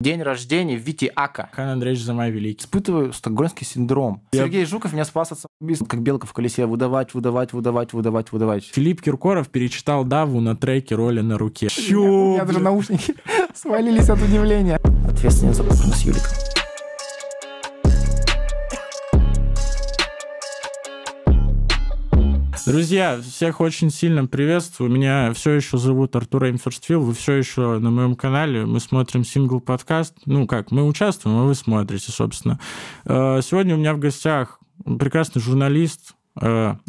День рождения Вити Ака. Хан Андреевич Замай Великий. Испытываю стокгольмский синдром. Я- Сергей Жуков меня спас от самоубийства, как белка в колесе. Выдавать, выдавать, выдавать, выдавать, выдавать. Филипп Киркоров перечитал Даву на треке роли на руке. У меня даже наушники свалились от удивления. Ответственность за с Юликом. Друзья, всех очень сильно приветствую. Меня все еще зовут Артур Эймферстфилл. Вы все еще на моем канале. Мы смотрим сингл-подкаст. Ну как, мы участвуем, а вы смотрите, собственно. Э, Сегодня у меня в гостях прекрасный журналист,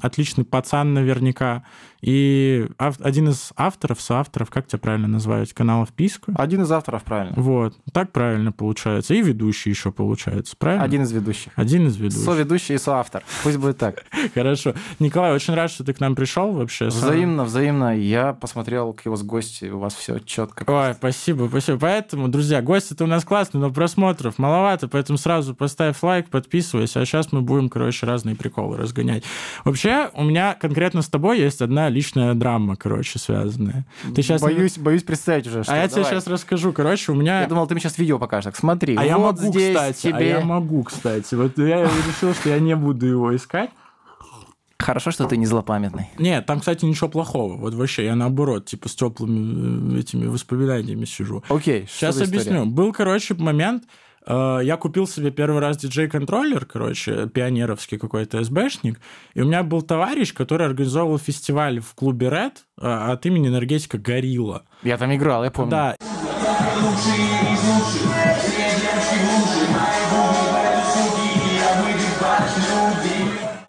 отличный пацан наверняка, и один из авторов, соавторов, как тебя правильно называть, каналов Писка. Один из авторов, правильно. Вот, так правильно получается. И ведущий еще получается, правильно? Один из ведущих. Один из ведущих. Соведущий и соавтор. Пусть будет так. Хорошо. Николай, очень рад, что ты к нам пришел вообще. Взаимно, взаимно. Я посмотрел к его с гости. У вас все четко. Ой, спасибо, спасибо. Поэтому, друзья, гости-то у нас классные, но просмотров маловато, поэтому сразу поставь лайк, подписывайся, а сейчас мы будем, короче, разные приколы разгонять. Вообще, у меня конкретно с тобой есть одна личная драма, короче, связанная. Ты сейчас... Боюсь, боюсь представить уже, что. А я тебе Давай. сейчас расскажу. Короче, у меня... Я думал, ты мне сейчас видео покажешь. Так, смотри, А я вот могу, здесь кстати, а тебе... я могу, кстати. Вот я решил, что я не буду его искать. Хорошо, что ты не злопамятный. Нет, там, кстати, ничего плохого. Вот вообще, я наоборот, типа, с теплыми э, этими воспоминаниями сижу. Окей, Сейчас объясню. Был, короче, момент, я купил себе первый раз диджей-контроллер, короче, пионеровский какой-то СБшник, и у меня был товарищ, который организовывал фестиваль в клубе Red э, от имени энергетика Горилла. Я там играл, я помню. Да.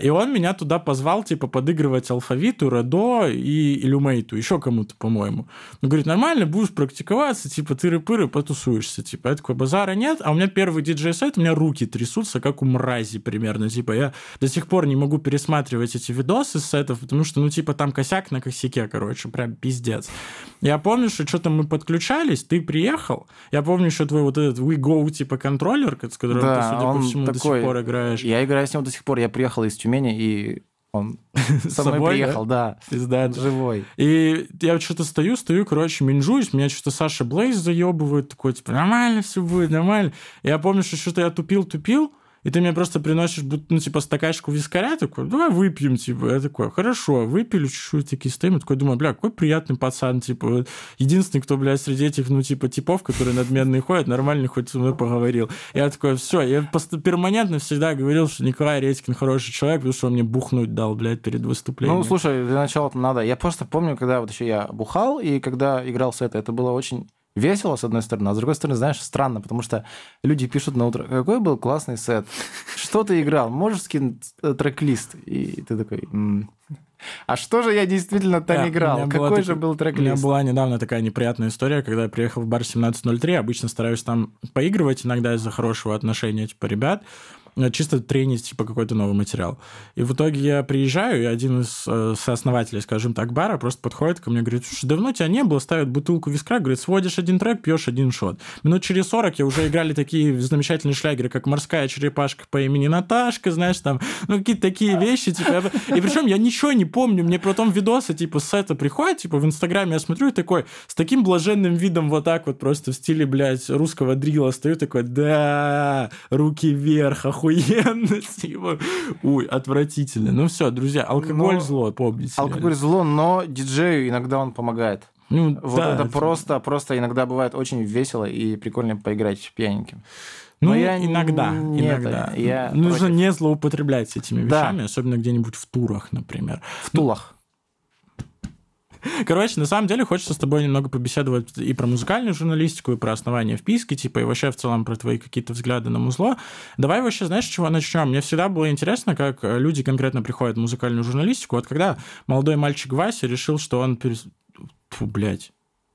И он меня туда позвал, типа, подыгрывать алфавиту, Редо и Иллюмейту, еще кому-то, по-моему. Он говорит, нормально, будешь практиковаться, типа, тыры-пыры, потусуешься. Типа, я такой, базара нет, а у меня первый диджей-сет, у меня руки трясутся, как у мрази примерно. Типа, я до сих пор не могу пересматривать эти видосы с сетов, потому что, ну, типа, там косяк на косяке, короче, прям пиздец. Я помню, что что-то мы подключались, ты приехал, я помню, что твой вот этот We Go, типа, контроллер, с которым Да, ты, судя по всему, до такой- сих пор играешь. Я играю с ним до сих пор. Я приехал из Тюмени, и он со мной собой, приехал, да. Пизда. Он живой. И я что-то стою, стою, короче, минжуюсь, меня что-то Саша Блейз заебывает, такой, типа, нормально все будет, нормально. Я помню, что что-то я тупил-тупил, и ты мне просто приносишь, ну, типа, стаканчику вискаря, такой, давай выпьем, типа. Я такой, хорошо, выпили чуть-чуть, такие стоим, я такой, думаю, бля, какой приятный пацан, типа, единственный, кто, блядь, среди этих, ну, типа, типов, которые надменные ходят, нормально хоть со мной поговорил. Я такой, все, я перманентно всегда говорил, что Николай Редькин хороший человек, потому что он мне бухнуть дал, блядь, перед выступлением. Ну, слушай, для начала надо. Я просто помню, когда вот еще я бухал, и когда играл с это, это было очень весело, с одной стороны, а с другой стороны, знаешь, странно, потому что люди пишут на утро, какой был классный сет, что ты играл, можешь скинуть э, трек-лист? И ты такой, «М, а что же я действительно там Да, у играл? меня была Какой же был У меня была недавно такая неприятная история, когда я приехал в бар 1703, обычно стараюсь там поигрывать иногда из-за хорошего отношения, типа, ребят, э, чисто тренить, типа, какой-то новый материал. И в итоге я приезжаю, и один из э, сооснователей, скажем так, бара просто подходит ко мне, говорит, слушай, давно тебя не было, ставит бутылку вискра, говорит, сводишь один трек, пьешь один шот. Минут через 40 я уже играли такие замечательные шлягеры, как «Морская черепашка» по имени Наташка, знаешь, там, ну, какие-то такие вещи, типа, я- и причем я ничего не помню, мне потом видосы, типа, с сета приходят, типа, в Инстаграме я смотрю и такой, с таким блаженным видом вот так вот просто в стиле, блядь, русского дрила стою, такой, да, руки вверх, охуенно, типа, ой, отвратительно. Ну все, друзья, алкоголь Но- зло, помните. Алкоголь зло, но диджею иногда он помогает. Ну, Вот да, это просто, просто иногда бывает очень весело и прикольно поиграть пьяненьким. Ну, Но я иногда, не иногда. это, я Нужно против. не злоупотреблять этими Да. вещами, особенно где-нибудь в турах, например. В Тулах. Короче, на самом деле хочется с тобой немного побеседовать и про музыкальную журналистику, и про основания вписки, типа, и вообще в целом про твои какие-то взгляды на музло. Давай вообще, знаешь, с чего начнем? Мне всегда было интересно, как э, люди конкретно приходят в музыкальную журналистику. Вот когда молодой мальчик Вася решил, что он... Фу, блядь.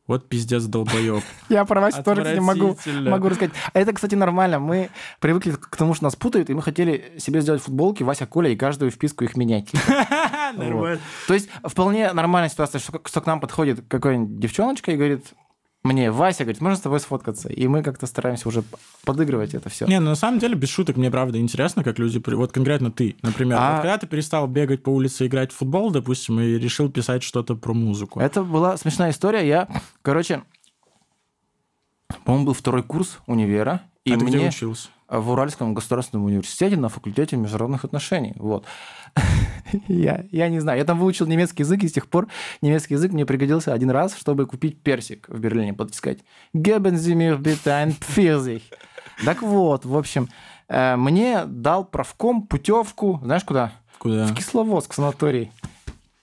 Вот пиздец долбоеб. Я про Васю тоже не могу, могу рассказать. А это, кстати, нормально. Мы привыкли к тому, что нас путают, и мы хотели себе сделать футболки Вася, Коля, и каждую вписку их менять. Нормально. То есть вполне нормальная ситуация, что к нам подходит какая-нибудь девчоночка и говорит, мне, Вася, говорит, можно с тобой сфоткаться? И мы как-то стараемся уже подыгрывать это все. Не, ну на самом деле, без шуток, мне правда интересно, как люди... Вот конкретно ты, например. А- Вот когда ты перестал бегать по улице играть в футбол, допустим, и решил писать что-то про музыку. Это была смешная история. Я, короче, По-моему, был второй курс универа. И а ты где мне учился? В Уральском государственном университете на факультете международных отношений. Вот. я, я не знаю. Я там выучил немецкий язык, и с тех пор немецкий язык мне пригодился один раз, чтобы купить персик в Берлине, подыскать. Geben Sie mir bitte ein Pfirsich. Так вот, в общем, э, мне дал правком путевку, знаешь куда? Куда? В Кисловодск, санаторий.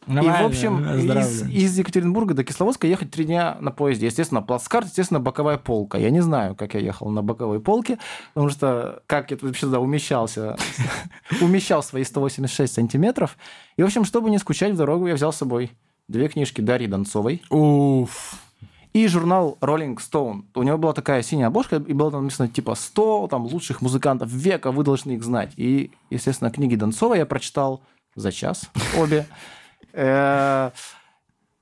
И, Нормально, в общем, из, из Екатеринбурга до Кисловодска ехать три дня на поезде. Естественно, плацкарт, естественно, боковая полка. Я не знаю, как я ехал на боковой полке, потому что как я вообще туда умещался, умещал свои 186 сантиметров. И, в общем, чтобы не скучать в дорогу, я взял с собой две книжки Дарьи Донцовой Уф. и журнал Rolling Stone. У него была такая синяя обложка, и было там написано типа 100 там, лучших музыкантов века, вы должны их знать. И, естественно, книги Донцова я прочитал за час, обе. Э,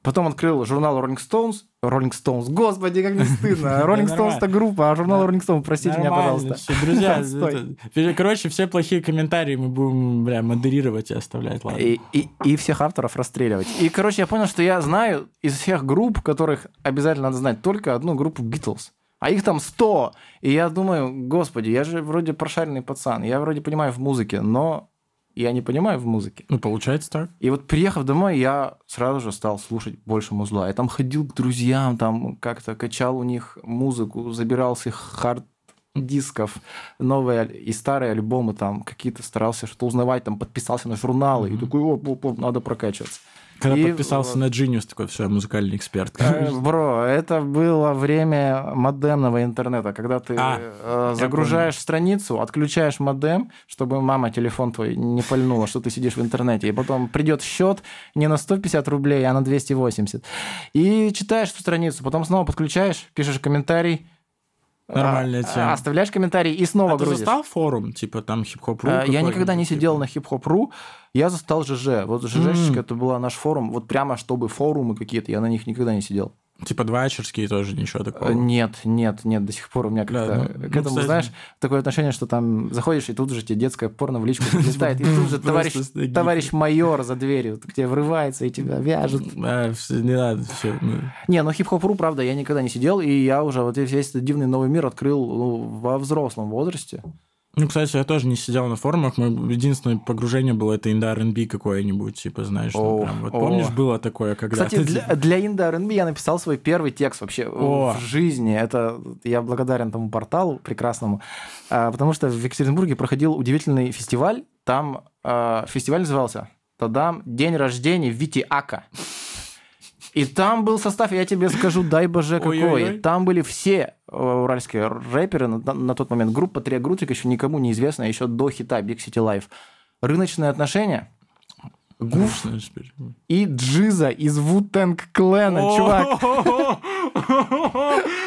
Потом открыл журнал Rolling Stones. Rolling Stones, господи, как мне стыдно. Rolling Stones это группа, а журнал Rolling Stones, простите меня, пожалуйста. Друзья, короче, все плохие комментарии мы будем, бля, модерировать и оставлять, ладно. И всех авторов расстреливать. И, короче, я понял, что я знаю из всех групп, которых обязательно надо знать, только одну группу Beatles. А их там 100. И я думаю, господи, я же вроде прошаренный пацан. Я вроде понимаю в музыке, но я не понимаю в музыке. Ну, получается так. И вот приехав домой, я сразу же стал слушать больше музла. Я там ходил к друзьям, там как-то качал у них музыку, забирал с их хард дисков новые и старые альбомы там какие-то старался что-то узнавать там подписался на журналы и такой оп, оп, оп, надо прокачиваться Когда И, подписался на Genius, такой, все, музыкальный эксперт. Э, Бро, это было время модемного интернета, когда ты А, э, загружаешь страницу, отключаешь модем, чтобы мама телефон твой не пальнула, что ты сидишь в интернете, и потом придет счет не на 150 рублей, а на 280. И читаешь эту страницу, потом снова подключаешь, пишешь комментарий, Нормальная а, тема. оставляешь комментарий и снова А ты грузишь. застал форум, типа там хип-хоп Э, Я никогда не сидел на хип-хоп.ру, я застал ЖЖ. Вот ЖЖшечка, М. это был наш форум, вот прямо чтобы форумы какие-то, я на них никогда не сидел. Типа двачерские тоже, ничего такого. Нет, нет, нет, до сих пор у меня как-то ну, к ну, этому, кстати. знаешь, такое отношение, что там заходишь, и тут же тебе детское порно в личку прилетает, и тут же товарищ, товарищ майор за дверью к тебе врывается и тебя вяжет. А, не надо, все. Не, ну хип-хоп.ру, правда, я никогда не сидел, и я уже вот весь этот дивный новый мир открыл ну, во взрослом возрасте. Ну, кстати, я тоже не сидел на форумах. Мое единственное погружение было это инда R&B какое-нибудь, типа, знаешь, ну, О, прям вот о. помнишь, было такое, когда Кстати, для, для Инда R&B я написал свой первый текст вообще О. в жизни. Это я благодарен тому порталу прекрасному, а, потому что в Екатеринбурге проходил удивительный фестиваль. Там а, фестиваль назывался «Тадам! День рождения Вити Ака». И там был состав, я тебе скажу, дай боже какой. Ой-ой-ой. Там были все уральские рэперы на, на тот момент. Группа Триагрутик еще никому не известная, еще до хита Big City Life. Рыночные отношения. Гуф и Джиза из Вутенг Клена, чувак.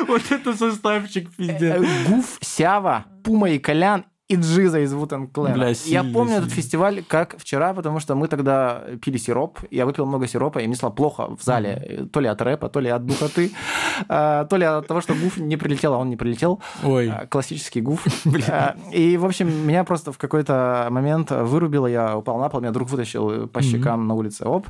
Вот это составчик, пиздец. Гуф, Сява, Пума и Колян и Джиза из Вутенг Клена. Бля, Я помню этот фестиваль как вчера, потому что мы тогда пили сироп, я выпил много сиропа, и мне стало плохо в зале, то ли от рэпа, то ли от духоты, а, то ли от того, что Гуф не прилетел, а он не прилетел. Ой, А, Классический гуф. А, И, в общем, меня просто в какой-то момент вырубило, я упал на пол, меня друг вытащил по щекам на улице, оп.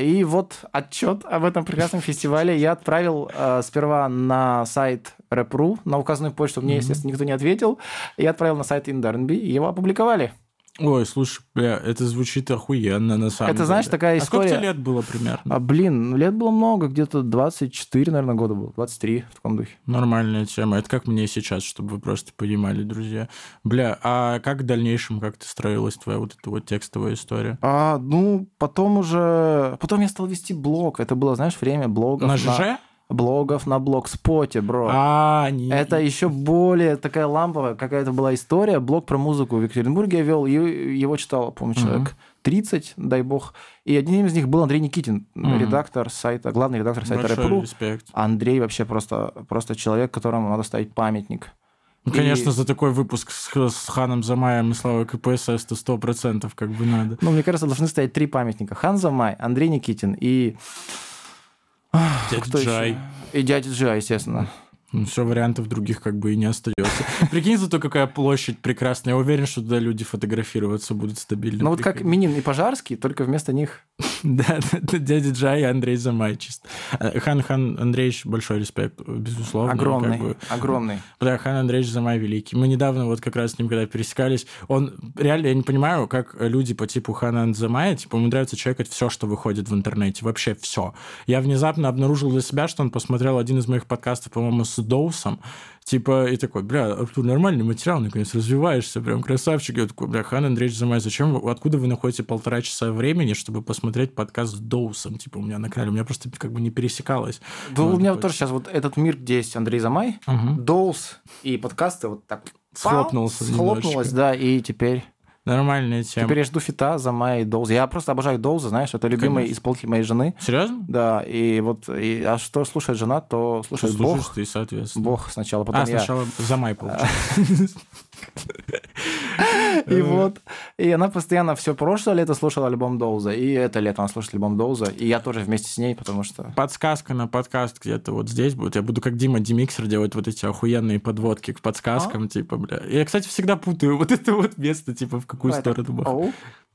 И вот отчет об этом прекрасном фестивале я отправил сперва на сайт Рэп.ру, на указанную почту, мне, естественно, никто не ответил. Я отправил на сайт Индарнби, и его опубликовали. ой, слушай, бля, это звучит охуенно на самом Это, деле. знаешь, такая А сколько история- тебе лет было примерно? А, блин, лет было много, где-то 24, наверное, года было, 23 в таком духе. Нормальная тема. Это как мне сейчас, чтобы вы просто понимали, друзья. Бля, а как в дальнейшем, как ты строилась твоя вот эта вот текстовая история? А, ну, потом уже... Потом я стал вести блог. Это было, знаешь, время блогов. На ЖЖ? Блогов на блогспоте, бро. А, не... Это еще более такая ламповая какая-то была история. Блог про музыку в Екатеринбурге я вел, и его читал, помню, человек 30, дай бог. И одним из них был Андрей Никитин, Мгм. редактор сайта, главный редактор сайта Рэп.ру. Андрей вообще просто, просто человек, которому надо ставить памятник. Ну, И- конечно, за такой выпуск с, с Ханом Замаем и Славой КПСС то сто процентов как бы надо. Ну, мне кажется, должны стоять три памятника. Хан Замай, Андрей Никитин и... Дядя Джай. И дядя Джай, естественно. Ну, все, вариантов других как бы и не остается. Прикинь, зато какая площадь прекрасная. Я уверен, что туда люди фотографироваться будут стабильно. Ну вот как. Минин и Пожарский, только вместо них Да, дядя Джай и Андрей Замай чисто. Э, Хан Хан Андреевич, большой респект, безусловно. Огромный, как бы. огромный. Да, Хан Андреевич Замай великий. Мы недавно вот как раз с ним когда пересекались, он реально, я не понимаю, как люди по типу Хана Замая, типа, умудряются чекать все, что выходит в интернете, вообще все. Я внезапно обнаружил для себя, что он посмотрел один из моих подкастов, по-моему, с Доусом, Типа, и такой, бля, Артур, нормальный материал, наконец, развиваешься, прям красавчик. Я такой, бля, Хан Андреевич Замай, зачем, вы, откуда вы находите полтора часа времени, чтобы посмотреть подкаст с Доусом, типа, у меня на канале, у меня просто как бы не пересекалось. Да, у меня тоже сейчас вот этот мир, где есть Андрей Замай, Угу. Доус и подкасты вот так Схлопнулся схлопнулось, да, и теперь Нормальная тема. Теперь я жду фита за Май Доуз. Я просто обожаю Доуза, знаешь, это любимый Конечно. исполнитель моей жены. Серьезно? Да, и вот, и, а что слушает жена, то слушает Что Бог. ты, соответственно. Бог сначала, потом а, я. сначала за май получается. И вот, и она постоянно все прошлое лето слушала альбом Доуза, и это лето она слушает альбом Доуза, и я тоже вместе с ней, потому что... Подсказка на подкаст где-то вот здесь будет. Я буду как Дима Демиксер делать вот эти охуенные подводки к А? подсказкам, типа, бля. Я, кстати, всегда путаю вот это вот место, типа, в какую сторону.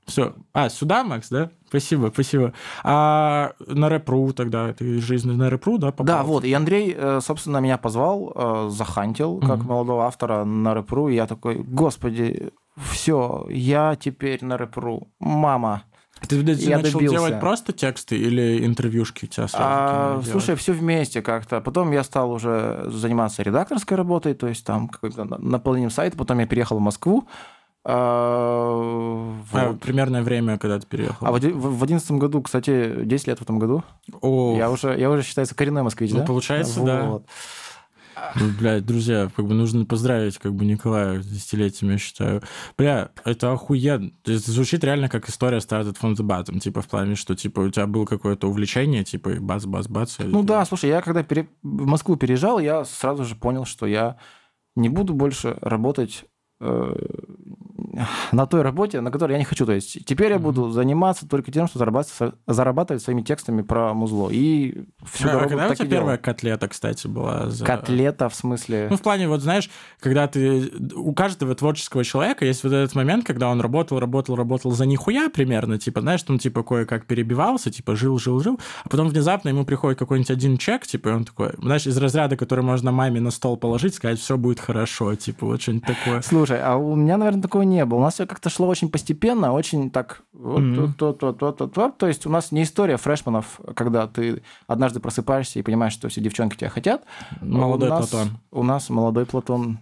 Все. А, сюда, Макс, да? Спасибо, спасибо. А на рэпру тогда, ты жизнь на рэпру, да, попал? Да, вот, и Андрей, э, собственно, меня позвал, э, захантил, как Мгм. молодого автора на рэпру, и я такой, господи, все, я теперь на рэпру, мама. Ты, блядь, я начал добился. делать просто тексты или интервьюшки у тебя сразу А, слушай, все вместе как-то. Потом я стал уже заниматься редакторской работой, то есть там какой-то на- наполнением сайта. Потом я переехал в Москву. А, А, вот. примерное время, когда ты переехал. А в оди- в в одиннадцатом году, кстати, 10 лет в этом году, О, я уже, я уже считается коренной москвич, Ну, да? получается, да. Вот. Ну, блядь, друзья, как бы нужно поздравить как бы Николая с десятилетием, я считаю. Бля, это охуенно. То есть звучит реально как история started from the bottom. Типа в плане, что типа у тебя было какое-то увлечение, типа и бац-бац-бац. и- Ну да, слушай, я когда пере- в Москву переезжал, я сразу же понял, что я не буду больше работать э, на той работе, на которой я не хочу. То есть теперь я буду заниматься только тем, что зарабатывать, зарабатывать своими текстами про музло. И всю А, дорогу когда у так тебя и делал. первая котлета, кстати, была? За... Котлета, в смысле... Ну, в плане, вот знаешь, когда ты... У каждого творческого человека есть вот этот момент, когда он работал, работал, работал за нихуя примерно, типа, знаешь, там, типа, кое-как перебивался, типа, жил, жил, жил, а потом внезапно ему приходит какой-нибудь один чек, типа, и он такой, знаешь, из разряда, который можно маме на стол положить, сказать, все будет хорошо, типа, вот что-нибудь такое. Слушай, а у меня, наверное, такого не было. У нас все как-то шло очень постепенно, очень так... Мгм. то, то, то, то, то. То есть у нас не история фрешманов, когда ты однажды просыпаешься и понимаешь, что все девчонки тебя хотят. Молодой у нас, Платон. У нас молодой Платон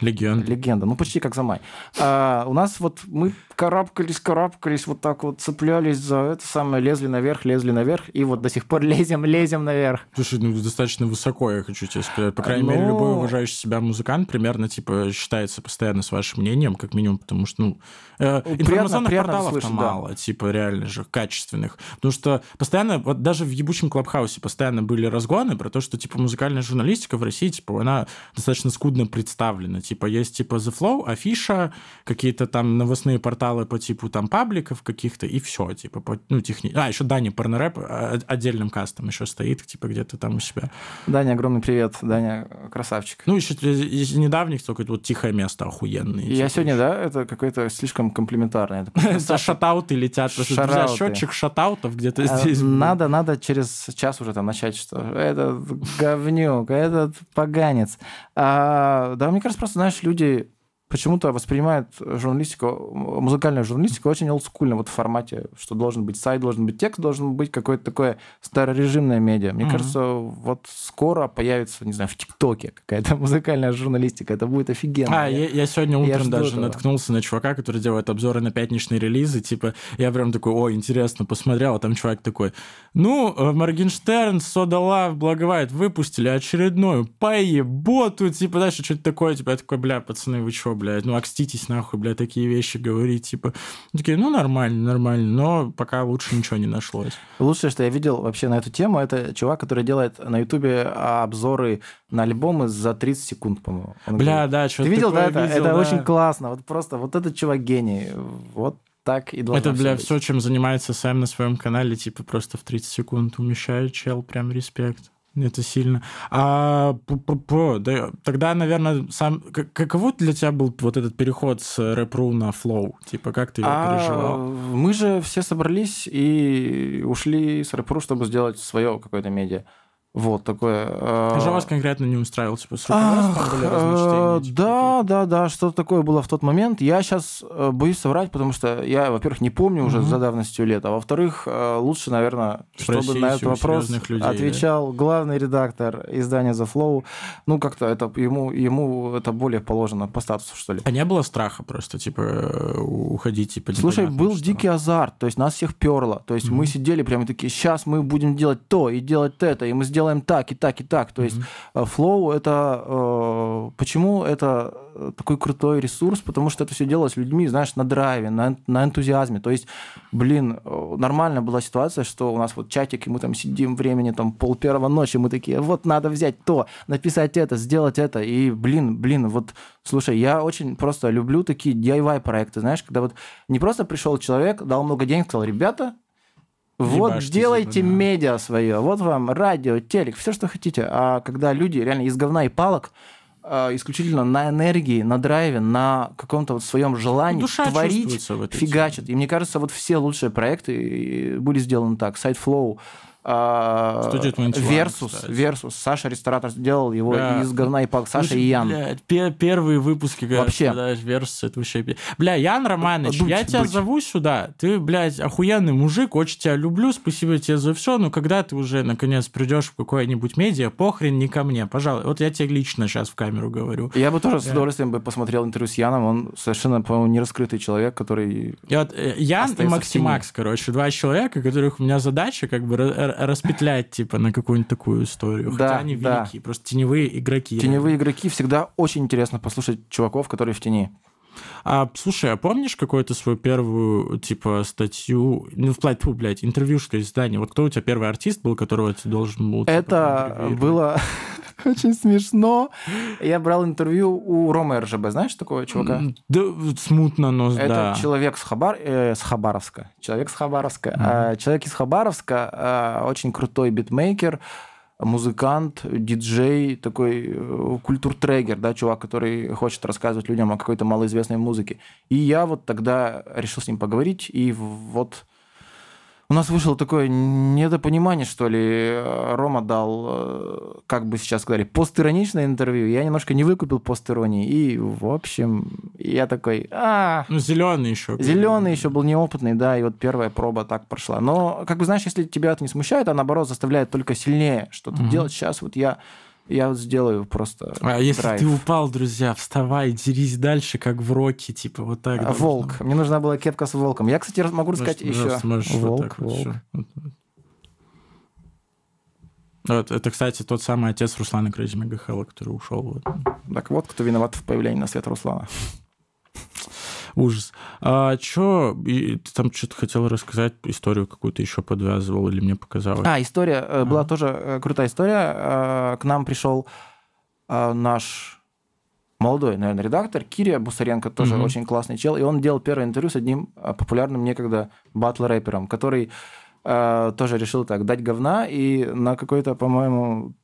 Легенда. легенда, ну почти как Замай. А, у нас вот мы карабкались, карабкались, вот так вот цеплялись за это самое, лезли наверх, лезли наверх, и вот до сих пор лезем, лезем наверх. Слушай, ну достаточно высоко, я хочу тебе сказать. По крайней Ну- мере, любой уважающий себя музыкант примерно, типа, считается постоянно с вашим мнением, как минимум, потому что, ну, э, Приятно- информационных приятно порталов слышать, там да. мало, типа, реально же, качественных. Потому что постоянно, вот даже в ебучем Клабхаусе постоянно были разгоны про то, что, типа, музыкальная журналистика в России, типа, она достаточно скудно представлена. Типа, есть, типа, The Flow, Афиша, какие-то там новостные порталы по типу там пабликов каких-то, и все, типа, по, ну, техни... А, еще Дани Порнорэп а, отдельным кастом еще стоит, типа, где-то там у себя. Даня, огромный привет, Даня, красавчик. Ну, еще из недавних только вот тихое место охуенное. Я типа, сегодня, да, это какое-то слишком комплиментарное. Это шатауты летят. Просто, счетчик шатаутов где-то А, здесь. Надо, надо через час уже там начать, что этот говнюк, этот поганец. А, да, мне кажется, просто, знаешь, люди почему-то воспринимают журналистику, музыкальную журналистику очень олдскульно, вот в формате, что должен быть сайт, должен быть текст, должен быть какое-то такое старорежимное медиа. Мне Мгм. кажется, вот скоро появится, не знаю, в ТикТоке какая-то музыкальная журналистика. Это будет офигенно. А, я, я сегодня я утром жду даже этого. наткнулся на чувака, который делает обзоры на пятничные релизы. Типа, я прям такой, о, интересно, посмотрел, а там чувак такой, ну, э, Моргенштерн, Сода Лав, Благовайт выпустили очередную поеботу, типа, дальше что-то такое, типа, я такой, бля, пацаны, вы чё, блядь, ну, окститесь нахуй, бля, такие вещи говорить, типа. Они Такие, ну, нормально, нормально, но пока лучше ничего не нашлось. Лучшее, что я видел вообще на эту тему, это чувак, который делает на Ютубе обзоры на альбомы за 30 секунд, по-моему. Бля, говорит, да, что Ты видел, да, это? видел, это да. очень классно. Вот просто вот этот чувак гений. Вот так и должно Это, бля, быть. все, чем занимается Сэм на своем канале, типа, просто в 30 секунд умещает чел, прям респект. Это сильно. А да, тогда, наверное, сам каково для тебя был вот этот переход с Rap.ru на Flow? Типа, как ты его а, переживал? Мы же все собрались и ушли с Rap.ru, чтобы сделать свое какое-то медиа. Вот такое. А что вас конкретно не устраивал? Типа, с Ах, были э, типа, Да, да, да, что-то такое было в тот момент. Я сейчас э, боюсь соврать, потому что я, во-первых, не помню уже угу. за давностью лет, а во-вторых, э, лучше, наверное, чтобы на этот вопрос людей, отвечал да? главный редактор издания The Flow. Ну, как-то это ему, ему это более положено по статусу, что ли. А не было страха просто, типа, уходить, типа, Слушай, был что? дикий азарт, то есть нас всех перло. То есть угу. мы сидели прямо такие, сейчас мы будем делать то и делать это, и мы сделаем делаем так и так и так. То есть флоу mm-hmm. это э, почему это такой крутой ресурс, потому что это все делалось людьми, знаешь, на драйве, на, на энтузиазме. То есть, блин, э, нормальная была ситуация, что у нас вот чатик, и мы там сидим времени там пол первого ночи, мы такие, вот надо взять то, написать это, сделать это. И, блин, блин, вот, слушай, я очень просто люблю такие DIY проекты, знаешь, когда вот не просто пришел человек, дал много денег, сказал, ребята, вот Ебашьте делайте да. медиа свое, вот вам радио, телек, все, что хотите. А когда люди реально из говна и палок а, исключительно на энергии, на драйве, на каком-то вот своем желании Душа творить, фигачат. И мне кажется, вот все лучшие проекты были сделаны так. Сайт Flow, Versus, Versus. Саша ресторатор сделал его бля. из говна и палок. Саша Слушай, и Ян. Бля, первые выпуски, когда вообще. Versus, это вообще... Бля, Ян Романович, Дуть, я тебя дуть. зову сюда. Ты, блядь, охуенный мужик, очень тебя люблю, спасибо тебе за все, но когда ты уже, наконец, придешь в какое-нибудь медиа, похрен не ко мне, пожалуй. Вот я тебе лично сейчас в камеру говорю. Я бы тоже я... с удовольствием бы посмотрел интервью с Яном, он совершенно, по-моему, нераскрытый человек, который... И вот э, Ян и Максимакс, короче, два человека, которых у меня задача как бы распетлять, типа, на какую-нибудь такую историю. Да, Хотя они да. великие, просто теневые игроки. Теневые игроки всегда очень интересно послушать чуваков, которые в тени. А, слушай, а помнишь какую-то свою первую, типа, статью, ну, вплоть, фу, блядь, интервьюшка издание? Вот кто у тебя первый артист был, которого ты должен был... Типа, Это было очень смешно. Я брал интервью у Ромы РЖБ. Знаешь такого чувака? Да, смутно, но Это да. человек с, Хабар... э, с Хабаровска. Человек с Хабаровска. Mm-hmm. Человек из Хабаровска, а, очень крутой битмейкер, музыкант, диджей, такой э, культуртрегер, да, чувак, который хочет рассказывать людям о какой-то малоизвестной музыке. И я вот тогда решил с ним поговорить, и вот у нас вышло такое недопонимание, что ли. Рома дал, э, как бы сейчас сказали, постироничное интервью. Я немножко не выкупил постиронии. И, в общем, я такой... А, ну, зеленый еще. Зеленый еще был неопытный, да, и вот первая проба так прошла. Но, как бы, знаешь, если тебя это не смущает, а наоборот заставляет только сильнее что-то угу. делать. Сейчас вот я я вот сделаю просто. А если драйв. ты упал, друзья, вставай, дерись дальше, как в роке, типа вот так. А, волк. Мне нужна была кепка с волком. Я, кстати, могу рассказать еще. Можешь волк, вот волк. Вот. Вот, это, кстати, тот самый отец Руслана Крейзи Мегахела, который ушел. Вот. Так вот, кто виноват в появлении на свет Руслана. Ужас. А что, ты там что-то хотел рассказать, историю какую-то еще подвязывал или мне показалось? А, история, а. была тоже э, крутая история. А, к нам пришел наш молодой, наверное, редактор Кирия Бусаренко, тоже угу. очень классный чел, и он делал первое интервью с одним популярным некогда батл-рэпером, который тоже решил так дать говна, и на какой-то, по-моему,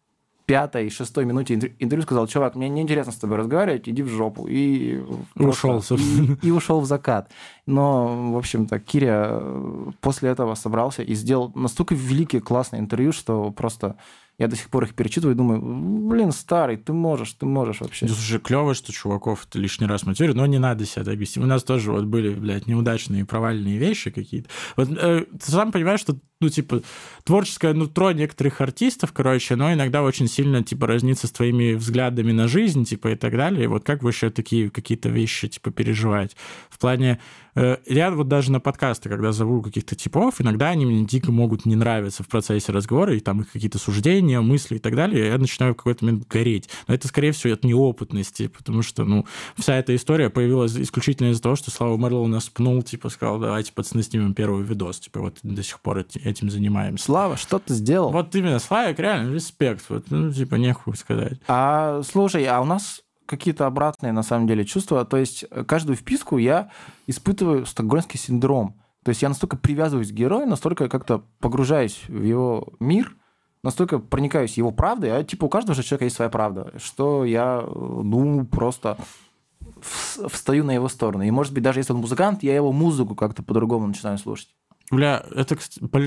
пятой, шестой минуте интервью сказал, чувак, мне неинтересно с тобой разговаривать, иди в жопу. И ушел, собственно. И, и ушел в закат. Но, в общем-то, Киря э, после этого собрался и сделал настолько великие, классные интервью, что просто я до сих пор их перечитываю и думаю, блин, старый, ты можешь, ты можешь вообще. Да, слушай, клево, что чуваков ты лишний раз мотивирует, но не надо себя так вести. У нас тоже вот были, блядь, неудачные провальные вещи какие-то. Вот э, ты сам понимаешь, что ну, типа, творческое нутро некоторых артистов, короче, но иногда очень сильно, типа, разнится с твоими взглядами на жизнь, типа, и так далее. И вот как вы еще такие какие-то вещи, типа, переживаете? В плане, э, я вот даже на подкасты, когда зову каких-то типов, иногда они мне дико могут не нравиться в процессе разговора, и там их какие-то суждения, мысли и так далее, и я начинаю в какой-то момент гореть. Но это, скорее всего, от неопытности, потому что, ну, вся эта история появилась исключительно из-за того, что Слава Мерлоу нас пнул, типа, сказал, давайте, пацаны, снимем первый видос. Типа, вот до сих пор эти этим занимаемся. Слава, что ты сделал? Вот именно, Славик, реально, респект. Вот, ну, типа, нехуй сказать. А, слушай, а у нас какие-то обратные, на самом деле, чувства. То есть каждую вписку я испытываю стокгольмский синдром. То есть я настолько привязываюсь к герою, настолько как-то погружаюсь в его мир, настолько проникаюсь его правдой, а типа у каждого же человека есть своя правда, что я, ну, просто встаю на его сторону. И, может быть, даже если он музыкант, я его музыку как-то по-другому начинаю слушать. Бля, это,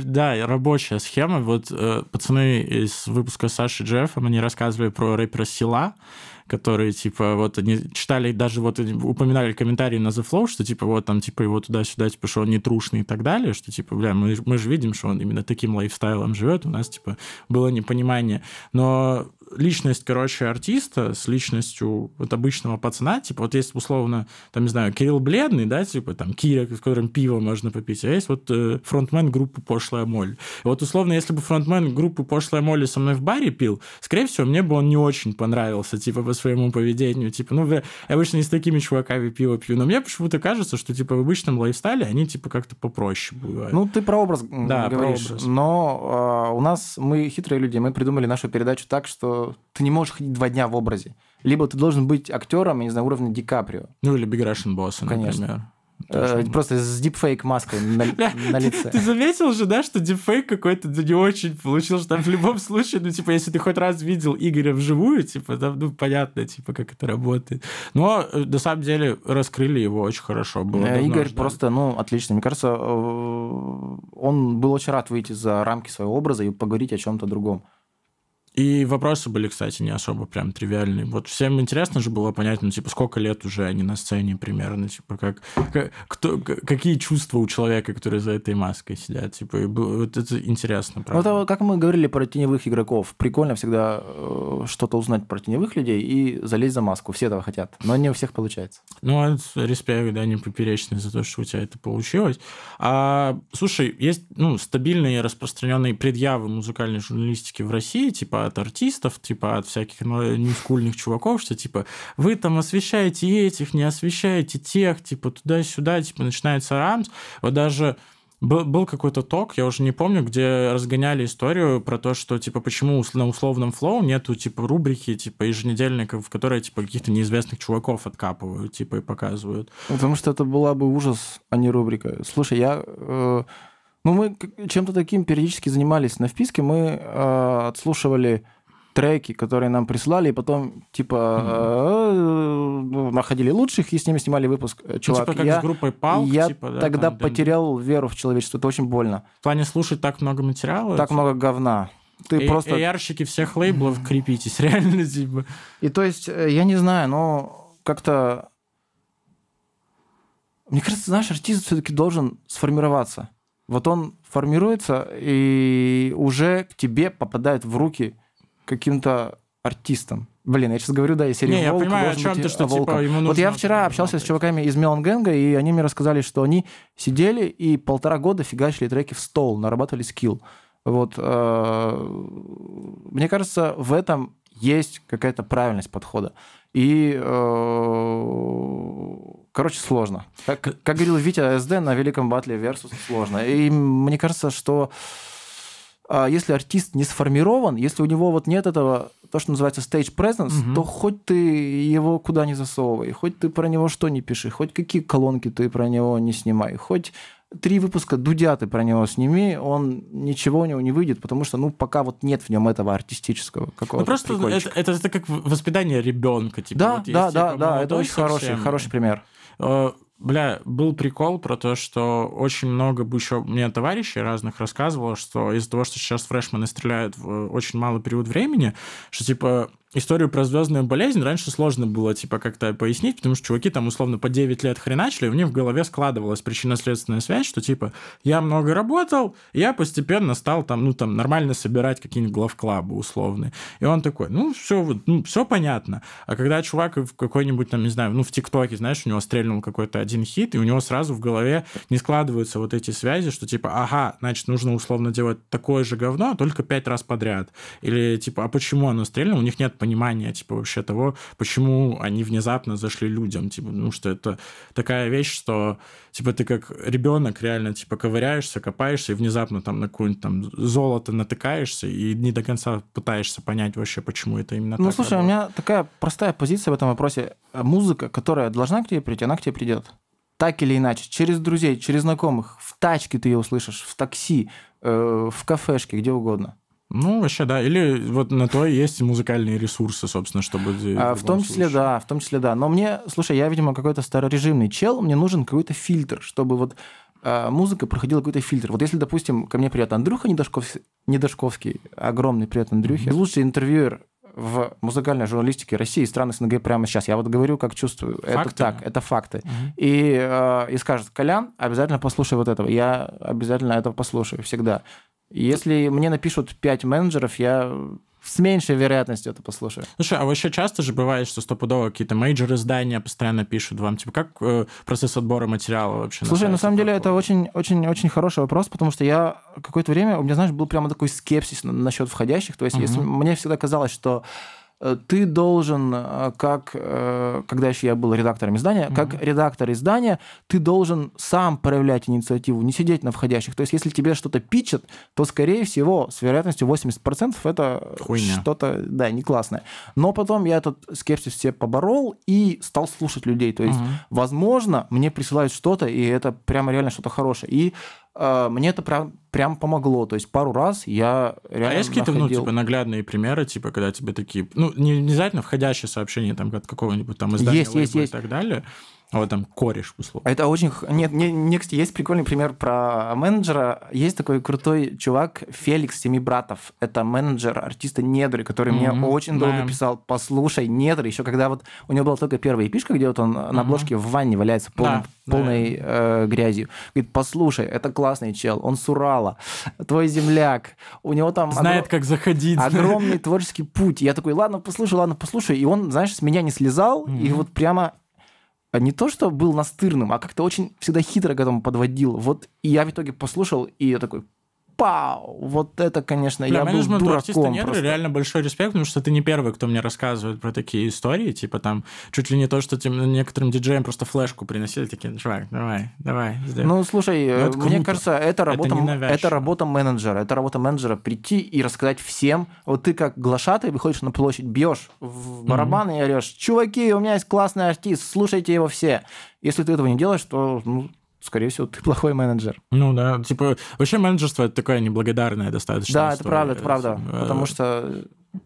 да, рабочая схема. Вот э, пацаны из выпуска Саши Джеффа, они рассказывали про рэпера Сила, которые, типа, вот они читали, даже вот упоминали комментарии на The Flow, что, типа, вот там, типа, его туда-сюда, типа, что он не и так далее, что, типа, бля, мы, мы же видим, что он именно таким лайфстайлом живет, у нас, типа, было непонимание. Но личность, короче, артиста с личностью вот обычного пацана, типа, вот есть, условно, там, не знаю, Кирилл Бледный, да, типа, там, Киря, с которым пиво можно попить, а есть вот э, фронтмен группы Пошлая Моль. И вот, условно, если бы фронтмен группы Пошлая Моль со мной в баре пил, скорее всего, мне бы он не очень понравился, типа, по своему поведению, типа, ну, я обычно не с такими чуваками пиво пью, но мне почему-то кажется, что, типа, в обычном лайфстайле они, типа, как-то попроще бывают. Ну, ты про образ да, говоришь, про образ. но э, у нас, мы хитрые люди, мы придумали нашу передачу так, что ты не можешь ходить два дня в образе. Либо ты должен быть актером, я не знаю, уровня Ди Каприо. Ну, или Big Russian Boss, Конечно. например. Э, просто с дипфейк маской на, на лице. Ты заметил же, да, что дипфейк какой-то не очень получился, там в любом случае, ну, типа, если ты хоть раз видел Игоря вживую, типа, там, ну, понятно, типа, как это работает. Но, э, на самом деле, раскрыли его очень хорошо. Было э, Игорь ждали. просто, ну, отлично. Мне кажется, он был очень рад выйти за рамки своего образа и поговорить о чем-то другом. И вопросы были, кстати, не особо прям тривиальные. Вот всем интересно же было понять, ну, типа, сколько лет уже они на сцене примерно, типа, как, как кто, какие чувства у человека, который за этой маской сидят, типа, и вот это интересно, правда. Вот, как мы говорили про теневых игроков, прикольно всегда э, что-то узнать про теневых людей и залезть за маску. Все этого хотят, но не у всех получается. Ну, респект, да, не поперечный за то, что у тебя это получилось. А, слушай, есть, ну, стабильные распространенные предъявы музыкальной журналистики в России, типа, от артистов, типа от всяких нескульных чуваков, что типа вы там освещаете этих, не освещаете тех, типа туда-сюда, типа начинается рамс. Вот даже был, какой-то ток, я уже не помню, где разгоняли историю про то, что, типа, почему на условном флоу нету, типа, рубрики, типа, еженедельников, в которые, типа, каких-то неизвестных чуваков откапывают, типа, и показывают. Потому что это была бы ужас, а не рубрика. Слушай, я... Э ну, мы чем-то таким периодически занимались на вписке. Мы э, отслушивали треки, которые нам прислали, и потом, типа, mm-hmm. э, находили лучших и с ними снимали выпуск. Э, чувак, ну, типа, как я, с группой Палк, Я типа, да, тогда там, потерял да. веру в человечество. Это очень больно. В плане слушать так много материала? Так много говна. Ты и, просто... AR-щики всех лейблов, крепитесь, реально, типа. И то есть, э, я не знаю, но как-то... Мне кажется, знаешь, артист все-таки должен сформироваться. Вот он формируется и уже к тебе попадает в руки каким-то артистом. Блин, я сейчас говорю, да, если Не, я понимаю, о чем ты, что типа, ему нужно... Вот я вчера общался с чуваками из Мелан Гэнга, и они мне рассказали, что они сидели и полтора года фигачили треки в стол, нарабатывали скилл. Вот. Э, мне кажется, в этом есть какая-то правильность подхода. И, э, короче, сложно. Как, как говорил Витя СД на Великом Батле Versus, сложно. И мне кажется, что а, если артист не сформирован, если у него вот нет этого, то, что называется stage presence, угу. то хоть ты его куда не засовывай, хоть ты про него что не пиши, хоть какие колонки ты про него не снимай, хоть три выпуска Дудя ты про него сними, он ничего у него не выйдет, потому что, ну, пока вот нет в нем этого артистического какого-то Ну, просто это, это, это как воспитание ребенка. Типа, да, вот да, да, типа, да, это очень хороший, хороший пример. Э, бля, был прикол про то, что очень много бы еще мне товарищей разных рассказывало, что из-за того, что сейчас фрешманы стреляют в очень малый период времени, что, типа, историю про звездную болезнь раньше сложно было, типа, как-то пояснить, потому что чуваки там, условно, по 9 лет хреначили, и у них в голове складывалась причинно-следственная связь, что, типа, я много работал, я постепенно стал там, ну, там, нормально собирать какие-нибудь главклабы условные. И он такой, ну, все, ну, все понятно. А когда чувак в какой-нибудь, там, не знаю, ну, в ТикТоке, знаешь, у него стрельнул какой-то один хит, и у него сразу в голове не складываются вот эти связи, что, типа, ага, значит, нужно условно делать такое же говно, только пять раз подряд. Или, типа, а почему оно стрельнуло? У них нет понимания, типа, вообще того, почему они внезапно зашли людям, типа, ну, что это такая вещь, что, типа, ты как ребенок реально, типа, ковыряешься, копаешься, и внезапно там на какое-нибудь там золото натыкаешься, и не до конца пытаешься понять вообще, почему это именно ну, так. Ну, слушай, работает. у меня такая простая позиция в этом вопросе. Музыка, которая должна к тебе прийти, она к тебе придет. Так или иначе, через друзей, через знакомых, в тачке ты ее услышишь, в такси, э, в кафешке, где угодно. Ну, вообще, да. Или вот на то есть музыкальные ресурсы, собственно, чтобы... А, в, в том числе, случае. да, в том числе, да. Но мне, слушай, я, видимо, какой-то старорежимный чел, мне нужен какой-то фильтр, чтобы вот а, музыка проходила какой-то фильтр. Вот если, допустим, ко мне придет Андрюха Недошковский, Недошковский огромный привет Андрюхе, mm-hmm. лучший интервьюер в музыкальной журналистике России и стран СНГ прямо сейчас. Я вот говорю, как чувствую. Факты? Это так, это факты. Угу. И, э, и скажет, Колян, обязательно послушай вот этого. Я обязательно этого послушаю всегда. Если мне напишут пять менеджеров, я с меньшей вероятностью это послушаю. Слушай, а вообще часто же бывает, что стопудово какие-то major издания постоянно пишут вам, типа, как э, процесс отбора материала вообще? Слушай, на, на самом деле это очень-очень-очень хороший вопрос, потому что я какое-то время, у меня, знаешь, был прямо такой скепсис насчет входящих, то есть угу. если мне всегда казалось, что ты должен, э, как, э, когда еще я был редактором издания, mm-hmm. как редактор издания, ты должен сам проявлять инициативу, не сидеть на входящих. То есть, если тебе что-то пичат, то, скорее всего, с вероятностью 80% это Хуйня. что-то, да, не классное. Но потом я этот скепсис все поборол и стал слушать людей. То есть, mm-hmm. возможно, мне присылают что-то, и это прямо реально что-то хорошее. И э, мне это прям прям помогло. То есть пару раз я реально А есть какие-то, ну, типа, наглядные примеры, типа, когда тебе такие, ну, не обязательно входящие сообщения там от какого-нибудь там издания есть, есть, есть. и так далее, а вот там кореш, условно. Это очень... Нет, не, не, кстати, есть прикольный пример про менеджера. Есть такой крутой чувак Феликс Семи Братов. Это менеджер артиста Недры, который mm-hmm. мне очень долго да. писал, послушай, Недры. Еще когда вот у него была только первая эпишка, где вот он mm-hmm. на обложке в ванне валяется пол, да, полной да. Э, грязью. Говорит, послушай, это классный чел, он с Урала, твой земляк. У него там... Знает, огром... как заходить. Огромный творческий путь. Я такой, ладно, послушай, ладно, послушай. И он, знаешь, с меня не слезал, mm-hmm. и вот прямо а не то, что был настырным, а как-то очень всегда хитро к этому подводил. Вот и я в итоге послушал, и я такой, пау, вот это, конечно, Бля, я был дураком. артиста нет, реально большой респект, потому что ты не первый, кто мне рассказывает про такие истории, типа там чуть ли не то, что тем, некоторым диджеям просто флешку приносили, такие, чувак, давай, давай. Сделай. Ну, слушай, ну, это мне кажется, это работа, это, это работа менеджера, это работа менеджера прийти и рассказать всем, вот ты как глашатый выходишь на площадь, бьешь в барабан mm-hmm. и орешь, чуваки, у меня есть классный артист, слушайте его все. Если ты этого не делаешь, то ну, скорее всего, ты плохой менеджер. Ну да, типа, вообще менеджерство это такое неблагодарное достаточно. Да, это правда, это правда. Э, потому что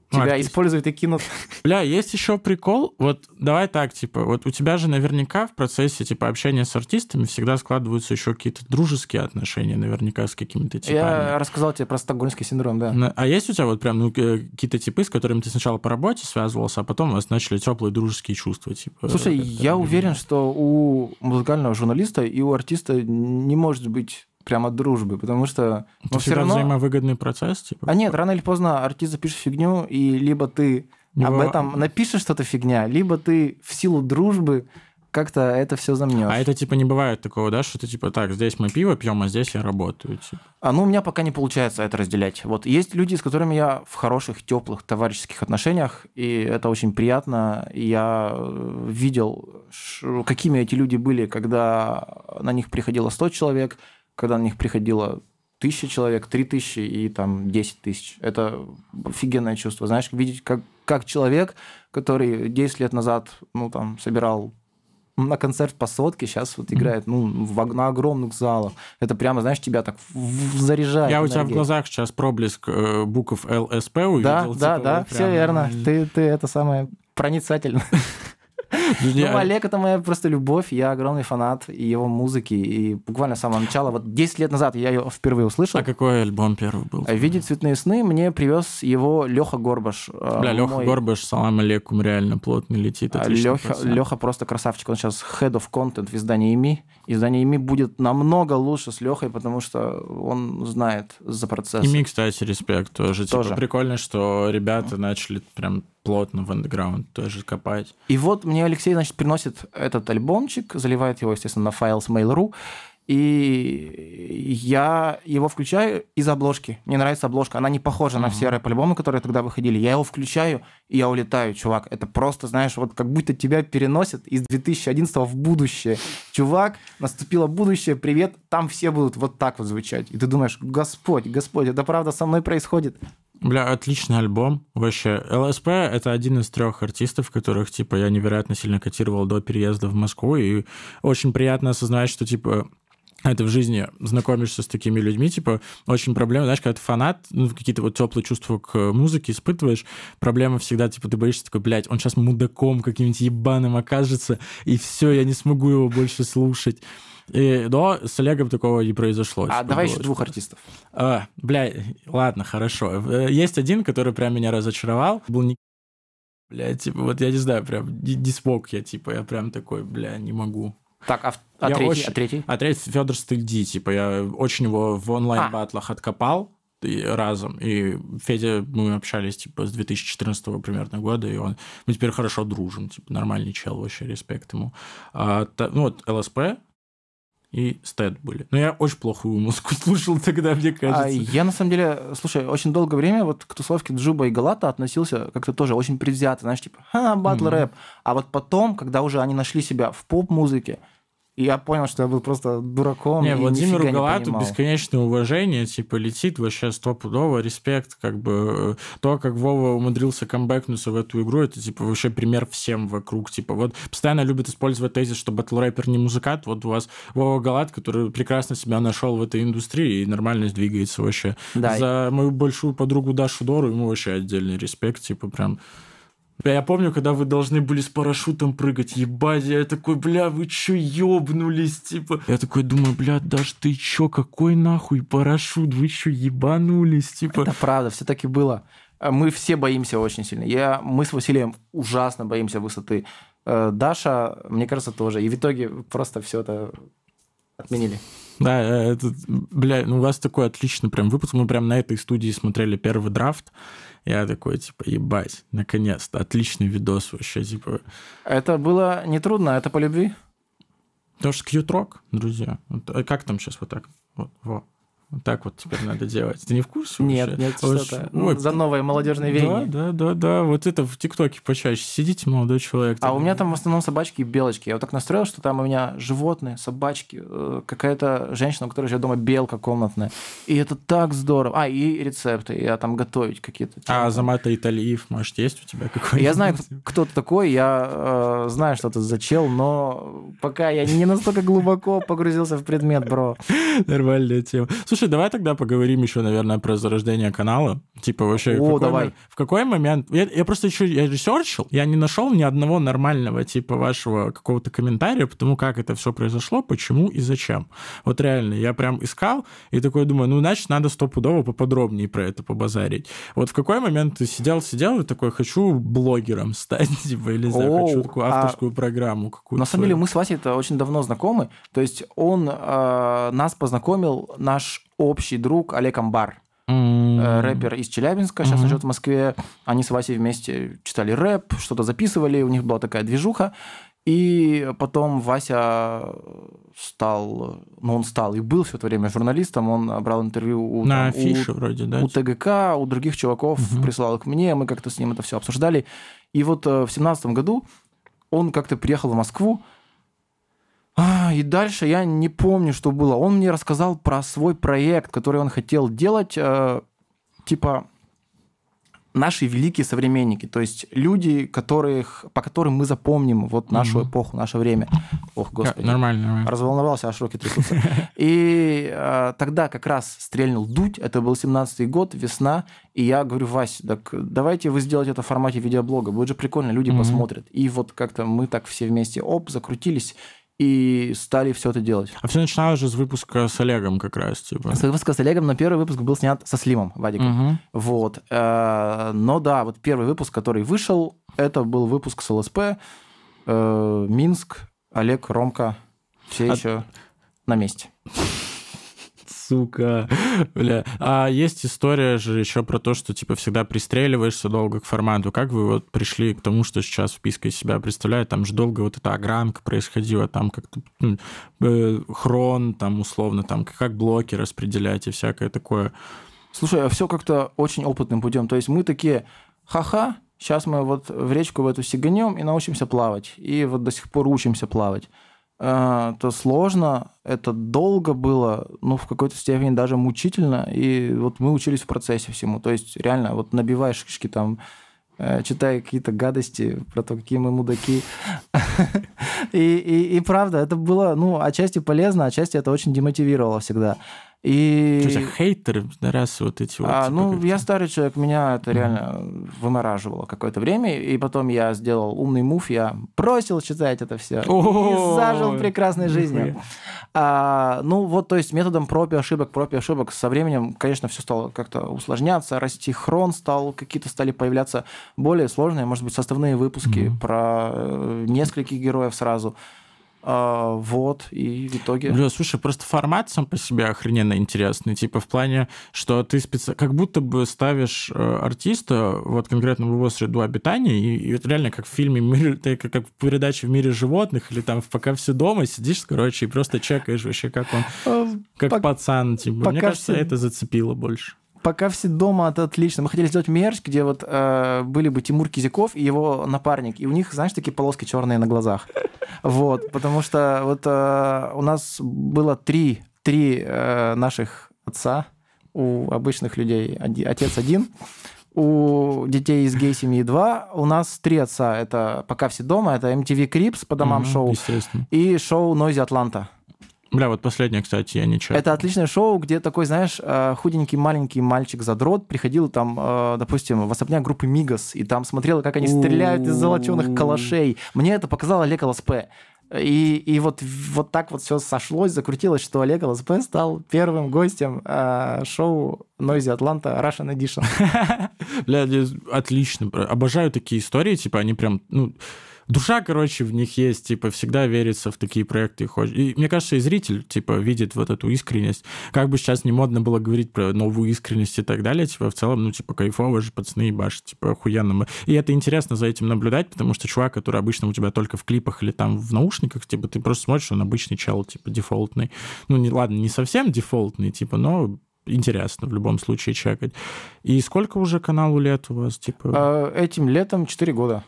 Тебя Марк, используют и кинут. Бля, есть еще прикол. Вот давай так, типа, вот у тебя же наверняка в процессе, типа, общения с артистами всегда складываются еще какие-то дружеские отношения, наверняка, с какими-то типами. Я рассказал тебе про стокгольмский синдром, да. А есть у тебя вот прям ну, какие-то типы, с которыми ты сначала по работе связывался, а потом у вас начали теплые дружеские чувства, типа? Слушай, я уверен, что у музыкального журналиста и у артиста не может быть прямо дружбы, потому что... Это ну, все равно... взаимовыгодный процесс? Типа? А нет, рано или поздно артист запишет фигню, и либо ты Его... об этом напишешь что-то фигня, либо ты в силу дружбы как-то это все замнешь. А это типа не бывает такого, да, что ты типа так, здесь мы пиво пьем, а здесь я работаю. Типа. А ну у меня пока не получается это разделять. Вот есть люди, с которыми я в хороших, теплых товарищеских отношениях, и это очень приятно. Я э, видел, какими эти люди были, когда на них приходило 100 человек, когда на них приходило тысяча человек, три тысячи и там десять тысяч. Это офигенное чувство. Знаешь, видеть, как, как человек, который 10 лет назад, ну, там, собирал на концерт по сотке, сейчас вот играет, ну, в, на огромных залах. Это прямо, знаешь, тебя так заряжает. Я у тебя в глазах сейчас проблеск э, букв ЛСП увидел. Да, типа, да, да, все верно. Ты, ты это самое проницательно. Ну, Олег это моя просто любовь, я огромный фанат его музыки, и буквально с самого начала, вот 10 лет назад я ее впервые услышал. А какой альбом первый был? «Видеть цветные сны» мне привез его Леха Горбаш. Э, Бля, Леха Горбаш, салам алейкум, реально плотно летит. Леха, Леха просто красавчик, он сейчас head of content в издании ИМИ. Издание ИМИ будет намного лучше с Лехой, потому что он знает за процесс. ИМИ, кстати, респект тоже. Типа, тоже. Типа прикольно, что ребята начали прям плотно в андеграунд тоже копать. И вот мне Алексей, значит, приносит этот альбомчик, заливает его, естественно, на файл с Mail.ru, и я его включаю из обложки. Мне нравится обложка. Она не похожа uh-huh. на все рэп-альбомы, которые тогда выходили. Я его включаю, и я улетаю, чувак. Это просто, знаешь, вот как будто тебя переносят из 2011 в будущее. Чувак, наступило будущее, привет, там все будут вот так вот звучать. И ты думаешь, Господь, Господь, это правда со мной происходит? Бля, отличный альбом. Вообще, ЛСП — это один из трех артистов, которых, типа, я невероятно сильно котировал до переезда в Москву, и очень приятно осознать, что, типа, это в жизни знакомишься с такими людьми, типа, очень проблема, знаешь, когда ты фанат, ну, какие-то вот теплые чувства к музыке испытываешь, проблема всегда, типа, ты боишься такой, блядь, он сейчас мудаком каким-нибудь ебаным окажется, и все, я не смогу его больше слушать. И, но с Олегом такого не произошло. А типа, давай еще двух артистов. А, бля, ладно, хорошо. Э, есть один, который прям меня разочаровал. Был не Бля, типа, вот я не знаю, прям не, не смог я, типа, я прям такой, бля, не могу. Так, а, а, третий, очень, а третий? А третий Федор Стыгди, типа, я очень его в онлайн-батлах а. откопал и разом. И Федя, мы общались, типа, с 2014 примерно года, и он... Мы теперь хорошо дружим, типа, нормальный чел, вообще, респект ему. А, та, ну, вот ЛСП, и Стэд были. Но я очень плохую музыку слушал тогда, мне кажется. А я, на самом деле, слушай, очень долгое время вот к тусовке Джуба и Галата относился как-то тоже очень предвзято, знаешь, типа, ха, батл рэп. Mm-hmm. А вот потом, когда уже они нашли себя в поп-музыке, и я понял, что я был просто дураком. Не, Владимиру Галату бесконечное уважение, типа, летит вообще стопудово, респект, как бы, то, как Вова умудрился камбэкнуться в эту игру, это, типа, вообще пример всем вокруг, типа, вот постоянно любят использовать тезис, что батл рэпер не музыкант, вот у вас Вова Галат, который прекрасно себя нашел в этой индустрии и нормально двигается вообще. Да. За мою большую подругу Дашу Дору ему вообще отдельный респект, типа, прям я помню, когда вы должны были с парашютом прыгать, ебать, я такой, бля, вы чё ёбнулись, типа. Я такой думаю, бля, Даш, ты чё, какой нахуй парашют, вы чё ебанулись, типа. Это правда, все таки было. Мы все боимся очень сильно. Я, мы с Василием ужасно боимся высоты. Э, Даша, мне кажется, тоже. И в итоге просто все это отменили. Да, э, это, бля, ну у вас такой отличный прям выпуск. Мы прям на этой студии смотрели первый драфт. Я такой, типа, ебать, наконец-то, отличный видос вообще, типа. Это было нетрудно, это по любви? Потому что кьют-рок, друзья. А как там сейчас вот так? Вот, вот. Вот так вот теперь надо делать. Ты не в курсе? Нет, вообще? нет, что-то. Ну, за новое молодежное веяние. Да, да, да, да. Вот это в ТикТоке почаще. Сидите, молодой человек. А у меня там в основном собачки и белочки. Я вот так настроил, что там у меня животные, собачки, э, какая-то женщина, у которой живет дома белка комнатная. И это так здорово. А, и рецепты. Я там готовить какие-то. А Азамат Айталиев, может, есть у тебя какой-нибудь? Я знаю, кто ты такой. Я э, знаю, что ты за чел, но пока я не настолько глубоко погрузился в предмет, бро. Нормальная тема. Слушай, Слушай, давай тогда поговорим еще, наверное, про зарождение канала. Типа вообще... О, в давай. В какой момент... Я, я просто еще я ресерчил, я не нашел ни одного нормального типа вашего какого-то комментария, потому как это все произошло, почему и зачем. Вот реально, я прям искал и такой думаю, ну, значит, надо стопудово поподробнее про это побазарить. Вот в какой момент ты сидел-сидел и такой, хочу блогером стать, типа, или, не знаю, О, хочу такую авторскую а... программу какую-то. На самом деле мы с Васей это очень давно знакомы, то есть он э, нас познакомил, наш общий друг Олег Амбар. Mm-hmm. Рэпер из Челябинска, сейчас mm-hmm. живет в Москве. Они с Васей вместе читали рэп, что-то записывали, у них была такая движуха. И потом Вася стал, ну он стал и был все это время журналистом, он брал интервью у, На там, у, вроде, да? у ТГК, у других чуваков, угу. присылал их мне, мы как-то с ним это все обсуждали. И вот э, в семнадцатом году он как-то приехал в Москву, а, и дальше я не помню, что было. Он мне рассказал про свой проект, который он хотел делать, э, типа наши великие современники, то есть люди, которых, по которым мы запомним вот нашу mm-hmm. эпоху, наше время. Ох, господи. Нормально, нормально. Разволновался, аж руки трясутся. И э, тогда как раз стрельнул дуть, это был 17-й год, весна, и я говорю, Вась, так давайте вы сделаете это в формате видеоблога, будет же прикольно, люди mm-hmm. посмотрят. И вот как-то мы так все вместе, оп, закрутились, и стали все это делать. А все начиналось же с выпуска с Олегом как раз, типа. С выпуска с Олегом, но первый выпуск был снят со Слимом Вадиком. Угу. Вот. Э, но да, вот первый выпуск, который вышел, это был выпуск с ЛСП, э, Минск, Олег, Ромка, все а... еще на месте сука. Бля. А есть история же еще про то, что типа всегда пристреливаешься долго к формату. Как вы вот пришли к тому, что сейчас вписка из себя представляет? Там же долго вот эта огранка происходила, там как-то э, хрон, там условно, там как блоки распределять и всякое такое. Слушай, а все как-то очень опытным путем. То есть мы такие, ха-ха, сейчас мы вот в речку в эту сиганем и научимся плавать. И вот до сих пор учимся плавать. А, это сложно, это долго было, ну, в какой-то степени даже мучительно, и вот мы учились в процессе всему. То есть реально вот набиваешь шишки там, э, читая какие-то гадости про то, какие мы мудаки, и, и правда, это было, ну, отчасти полезно, отчасти это очень демотивировало всегда. И... Что за хейтеры, раз вот эти вот... А, типа, ну, я старый человек, меня это реально вымораживало какое-то время, и потом я сделал умный мув, я бросил читать это все и зажил прекрасной жизнью. А, ну, вот, то есть методом проб и ошибок, проб и ошибок со временем, конечно, все стало как-то усложняться, расти хрон стал, какие-то стали появляться более сложные, может быть, составные выпуски Мгм. про э, нескольких героев сразу. А, вот, и в итоге... Бля, слушай, просто формат сам по себе охрененно интересный. Типа в плане, что ты специ... как будто бы ставишь э, артиста вот конкретно в его среду обитания, и, и это реально как в фильме «Мир», ты как, как в передаче «В мире животных» или там в «Пока все дома» сидишь, короче, и просто чекаешь вообще, как он, А, как Пок- пацан. Типа. Мне кажется, все- это зацепило больше. Пока все дома, это отлично. Мы хотели сделать мерч, где вот э, были бы Тимур Кизяков и его напарник, и у них, знаешь, такие полоски черные на глазах. Вот, потому что вот э, у нас было три, три э, наших отца у обычных людей. Отец один, у детей из гей-семьи два. У нас три отца. Это «Пока все дома», это MTV Cribs по домам Мгм, шоу и шоу Noisey Atlanta. Бля, вот последнее, кстати, я не чекал. Это отличное шоу, где такой, знаешь, э, худенький маленький мальчик-задрот приходил там, э, допустим, в особняк группы Migos, и там смотрел, как они стреляют из золоченых калашей. Мне это показал Олег ЛСП. И, и вот, вот так вот все сошлось, закрутилось, что Олег ЛСП стал первым гостем э, шоу Noisy Atlanta Russian Edition. Бля, отлично. Обожаю такие истории, типа, они прям, ну, душа, короче, в них есть, типа, всегда верится в такие проекты. и И мне кажется, и зритель, типа, видит вот эту искренность. Как бы сейчас не модно было говорить про новую искренность и так далее, типа, в целом, ну, типа, кайфово же, пацаны ебашат, типа, охуенно. И это интересно за этим наблюдать, потому что чувак, который обычно у тебя только в клипах или там в наушниках, типа, ты просто смотришь, он обычный чел, типа, дефолтный. Ну, не, ладно, не совсем дефолтный, типа, но интересно в любом случае чекать. И сколько уже каналу лет у вас, типа? Э, Этим летом 4 года.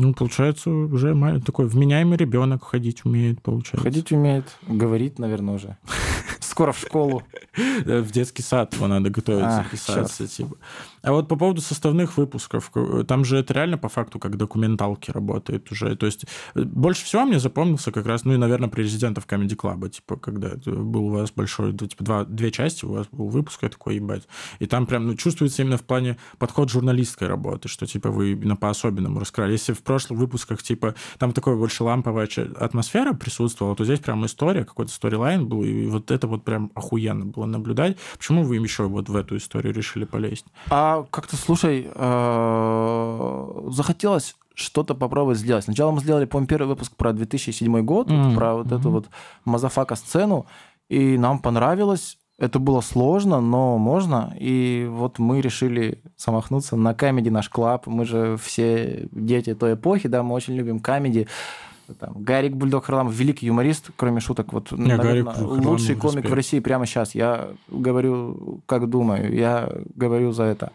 Ну, получается, уже такой вменяемый ребенок ходить умеет, получается. Ходить умеет, говорит, наверное, уже. Скоро в школу. В детский сад его надо готовиться, писаться, типа. А вот по поводу составных выпусков, к- там же это реально по факту как документалки работает уже. То есть э, больше всего мне запомнился как раз, ну и, наверное, при резидентов Comedy Club, типа, когда был у вас большой, типа, два, две части, у вас был выпуск, я такой, ебать. И там прям, ну, чувствуется именно в плане подход журналистской работы, что, типа, вы именно по-особенному раскрыли. Если в прошлых выпусках, типа, там такой больше ламповая атмосфера присутствовала, то здесь прям история, какой-то сторилайн был, и вот это вот прям охуенно было наблюдать. Почему вы еще вот в эту историю решили полезть? А как-то, слушай, э, захотелось что-то попробовать сделать. Сначала мы сделали, по-моему, первый выпуск про 2007 год, вот Мгм, про вот эту вот мазафака-сцену, и нам понравилось. Это было сложно, но можно. И вот мы решили замахнуться на камеди наш клаб. Мы же все дети той эпохи, да, мы очень любим камеди. Там, Гарик Бульдог Харламов, великий юморист, кроме шуток, вот, Не, наверное, Гарик Харламов, лучший комик респект. в России прямо сейчас. Я говорю, как думаю, я говорю за это.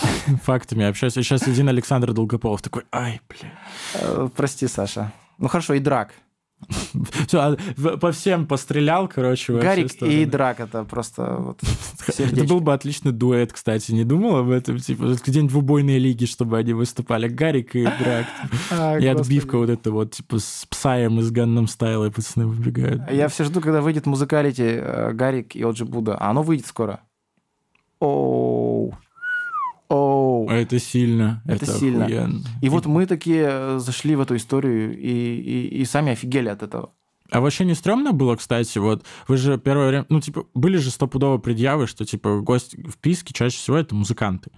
Фактами общаюсь. И сейчас один Александр Долгополов такой, ай, бля. Э, Прости, Саша. Ну хорошо, и драк. Все, по всем пострелял, короче, Гарик и драк это просто вот Это был бы отличный дуэт, кстати. Не думал об этом? Типа, где-нибудь в убойной лиге, чтобы они выступали. Гарик и Драк. А, И отбивка вот это вот, типа, с псаем из Ганном Стайла, и пацаны выбегают. Я все жду, когда выйдет музыкалити э, Гарик и Оджи Буда. А оно выйдет скоро. Оу. Оу. А Это сильно. Это Это, сильно. охуенно. И вот мы такие э, зашли в эту историю и, и, и сами офигели от этого. А вообще не стрёмно было, кстати, вот вы же первое время, ну, типа, были же стопудово предъявы, что, типа, гость в писке чаще всего это музыканты.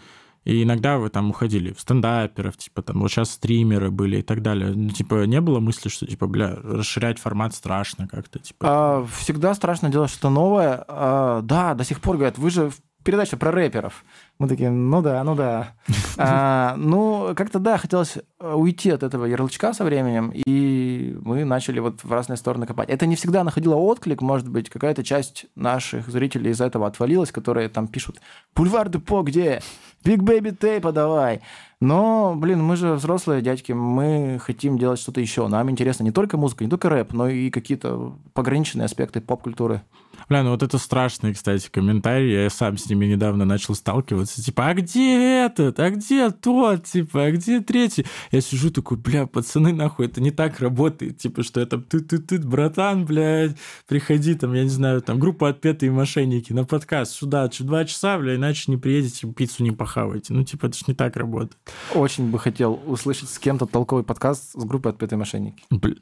И иногда вы там уходили в стендаперов, типа, там, вот сейчас стримеры были и так далее. Ну, типа, не было мысли, что, типа, бля, расширять формат страшно как-то, типа. А, всегда страшно делать что-то новое. А, да, до сих пор говорят, вы же в передаче про рэперов. Мы такие, ну да, ну да. А, ну, как-то да, хотелось э, уйти от этого ярлычка со временем, и мы начали вот в разные стороны копать. Это не всегда находило отклик, может быть, какая-то часть наших зрителей из-за этого отвалилась, которые там пишут «Бульвар Депо где? Big Baby Tape а давай!» Но, блин, мы же взрослые дядьки, мы хотим делать что-то еще. Нам интересно не только музыка, не только рэп, но и какие-то пограничные аспекты поп-культуры. Бля, ну вот это страшные, кстати, комментарии. Я сам с ними недавно начал сталкиваться. Типа, а где этот? А где тот? Типа, а где третий? Я сижу такой, бля, пацаны, нахуй, это не так работает. Типа, что это ты ты ты братан, блядь, приходи там, я не знаю, там, группа отпетые мошенники на подкаст сюда, два часа, бля, иначе не приедете, пиццу не похаваете. Ну, типа, это ж не так работает. Очень бы хотел услышать с кем-то толковый подкаст с группой отпетые мошенники. Блин.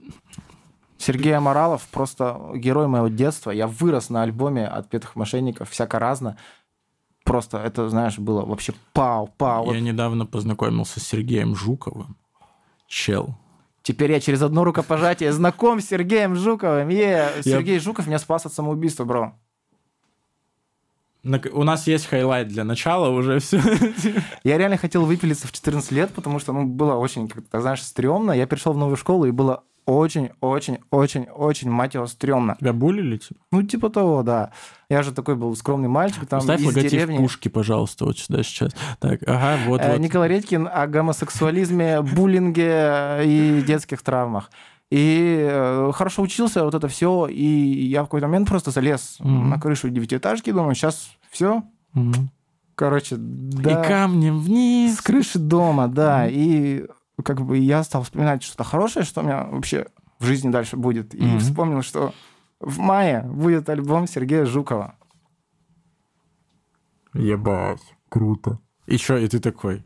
Сергей Аморалов просто герой моего детства. Я вырос на альбоме «Отпетых мошенников», всяко разно. Просто это, знаешь, было вообще пау, пау. Я вот. недавно познакомился с Сергеем Жуковым. Чел. Теперь я через одно рукопожатие знаком с Сергеем Жуковым. Е, Сергей я... Жуков меня спас от самоубийства, бро. У нас есть хайлайт для начала уже все. Я реально хотел выпилиться в 14 лет, потому что ну, было очень, как-то, знаешь, стрёмно. Я пришел в новую школу, и было очень, очень, очень, очень, мать его, стрёмно. Тебя булили, типа? Ну, типа того, да. Я же такой был скромный мальчик, там Ставь из логотип деревни. пушки, пожалуйста, вот сюда сейчас. Так, ага, вот, вот. Николай Редькин о гомосексуализме, буллинге и детских травмах. И э, хорошо учился, вот это все, и я в какой-то момент просто залез Мгм. на крышу девятиэтажки, думаю, сейчас все, Мгм. короче, да. И камнем вниз. С крыши дома, да. И как бы я стал вспоминать что-то хорошее, что у меня вообще в жизни дальше будет. И Мгм. вспомнил, что в мае будет альбом Сергея Жукова. Ебать, круто. И что, и ты такой?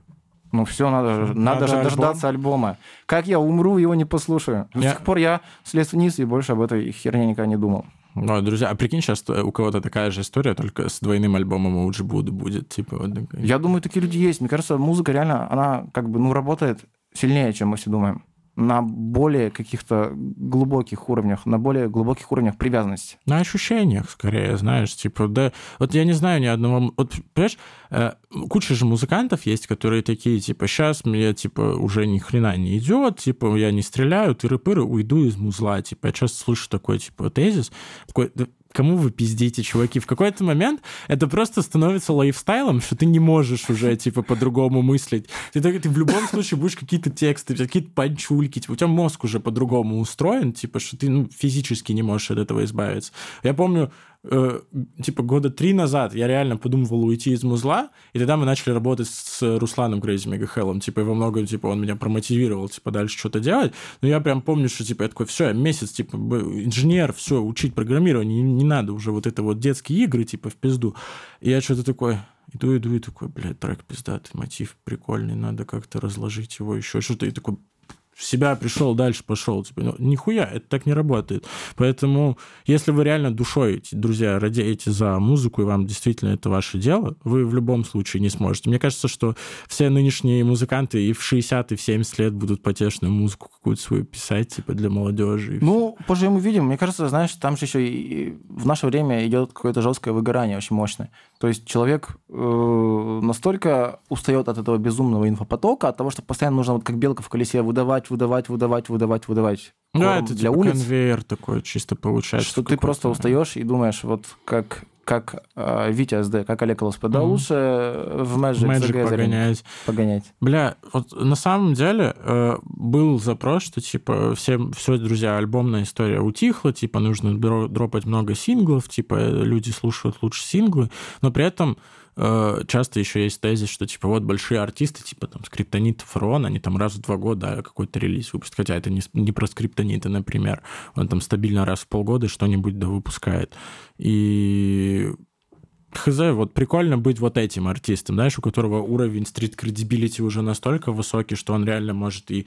Ну все, надо, надо, Надо же альбом. дождаться альбома. Как я умру, его не послушаю. До сих пор я слез вниз и больше об этой херне никогда не думал. Ну, друзья, а прикинь, сейчас у кого-то такая же история, только с двойным альбомом Уджи Буд будет, типа, вот. Я думаю, такие люди есть. Мне кажется, музыка реально, она как бы, ну, работает сильнее, чем мы все думаем. На более каких-то глубоких уровнях, на более глубоких уровнях привязанности. На ощущениях, скорее, знаешь, типа, да, вот я не знаю ни одного, вот, понимаешь, э, куча же музыкантов есть, которые такие, типа, сейчас мне, типа, уже ни хрена не идет, типа, я не стреляю, тыры-пыры, уйду из музла, типа, я часто слышу такой, типа, тезис, такой, «Да кому вы пиздите, чуваки? В какой-то момент это просто становится лайфстайлом, что ты не можешь уже, типа, по-другому мыслить. Ты, ты в любом случае будешь какие-то тексты, какие-то панчульки, типа, у тебя мозг уже по-другому устроен, типа, что ты ну, физически не можешь от этого избавиться. Я помню, э, типа, года три назад я реально подумывал уйти из музла, и тогда мы начали работать с Русланом Крейзи Мегахеллом, типа, и во многом, типа, он меня промотивировал, типа, дальше что-то делать, но я прям помню, что, типа, я такой, все, я месяц, типа, инженер, все, учить программирование, не, не надо уже вот это вот детские игры, типа, в пизду. И я что-то такой, иду, иду, и такой, блядь, трек пиздатый, мотив прикольный, надо как-то разложить его еще, что-то, и такой, в себя пришел, дальше пошел. Типа, ну, нихуя, это так не работает. Поэтому, если вы реально душой, друзья, радеете за музыку, и вам действительно это ваше дело, вы в любом случае не сможете. Мне кажется, что все нынешние музыканты и в 60, и в 70 лет будут потешную музыку какую-то свою писать, типа, для молодежи. Ну, позже мы видим. Мне кажется, знаешь, там же еще и в наше время идет какое-то жесткое выгорание очень мощное. То есть человек э, настолько устает от этого безумного инфопотока, от того, что постоянно нужно вот как белка в колесе выдавать, выдавать, выдавать, выдавать, выдавать. да, корм это для типа улиц. конвейер такой чисто получается. что ты просто устаешь и думаешь, вот как как э, Витя СД, как Олег ЛСП, да Мгм. лучше в Magic, Magic the погонять. погонять. Бля, вот на самом деле э, был запрос, что типа всем, все, друзья, альбомная история утихла, типа нужно дро- дропать много синглов, типа э, люди слушают лучше синглы, но при этом э, часто еще есть тезис, что типа вот большие артисты, типа там Скриптонит, Фрон, они там раз в два года какой-то релиз выпустят, хотя это не, не про Скриптонита, например, он там стабильно раз в полгода что-нибудь да выпускает. И Хз, вот прикольно быть вот этим артистом, знаешь, у которого уровень стрит-кредибилити уже настолько высокий, что он реально может и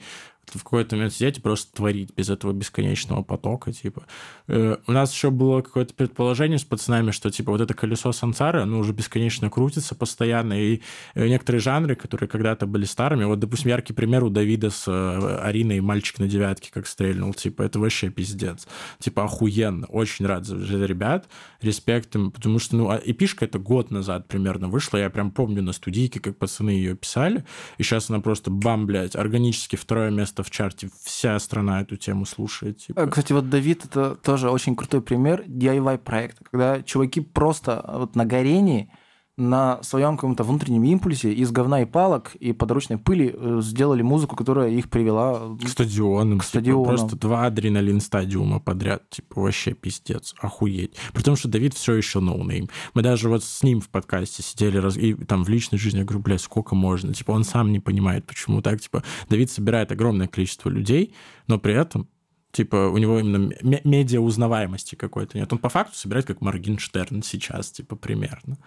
в какой-то момент сидеть и просто творить без этого бесконечного потока, типа. Э, у нас еще было какое-то предположение с пацанами, что, типа, вот это колесо сансары, оно уже бесконечно крутится постоянно, и э, некоторые жанры, которые когда-то были старыми, вот, допустим, яркий пример у Давида с э, Ариной «Мальчик на девятке» как стрельнул, типа, это вообще пиздец. Типа, охуенно. Очень рад за ребят, респект им, потому что, ну, а эпишка это год назад примерно вышла, я прям помню на студийке, как пацаны ее писали, и сейчас она просто, бам, блядь, органически второе место в чарте, вся страна эту тему слушает, типа. Э, Кстати, вот Давид это тоже очень крутой пример DIY проекта, когда чуваки просто вот на горении на своем каком-то внутреннем импульсе из говна и палок и подручной пыли э, сделали музыку, которая их привела к стадионам. К стадионам. Типа, просто два Adrenaline Stadium а подряд. Типа вообще пиздец, охуеть. При том, что Давид все еще ноунейм. Мы даже вот с ним в подкасте сидели раз... и там в личной жизни, я говорю, блядь, сколько можно? Типа он сам не понимает, почему так. Типа Давид собирает огромное количество людей, но при этом типа, у него именно медиа узнаваемости какой-то нет. Он по факту собирает как Моргенштерн сейчас, типа, примерно.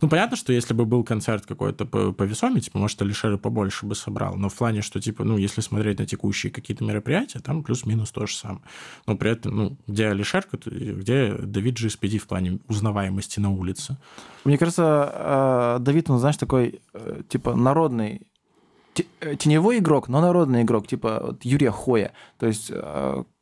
Ну, понятно, что если бы был концерт какой-то по, повесомее, типа, может, Алишер побольше бы собрал, но в плане, что, типа, ну, если смотреть на текущие какие-то мероприятия, там плюс-минус то же самое. Но при этом, ну, где Алишер, где Давид GSPD в плане узнаваемости на улице? Мне кажется, э, Давид, он, знаешь, такой, э, типа, народный э, теневой игрок, но народный игрок, типа вот Юрия Хоя, то есть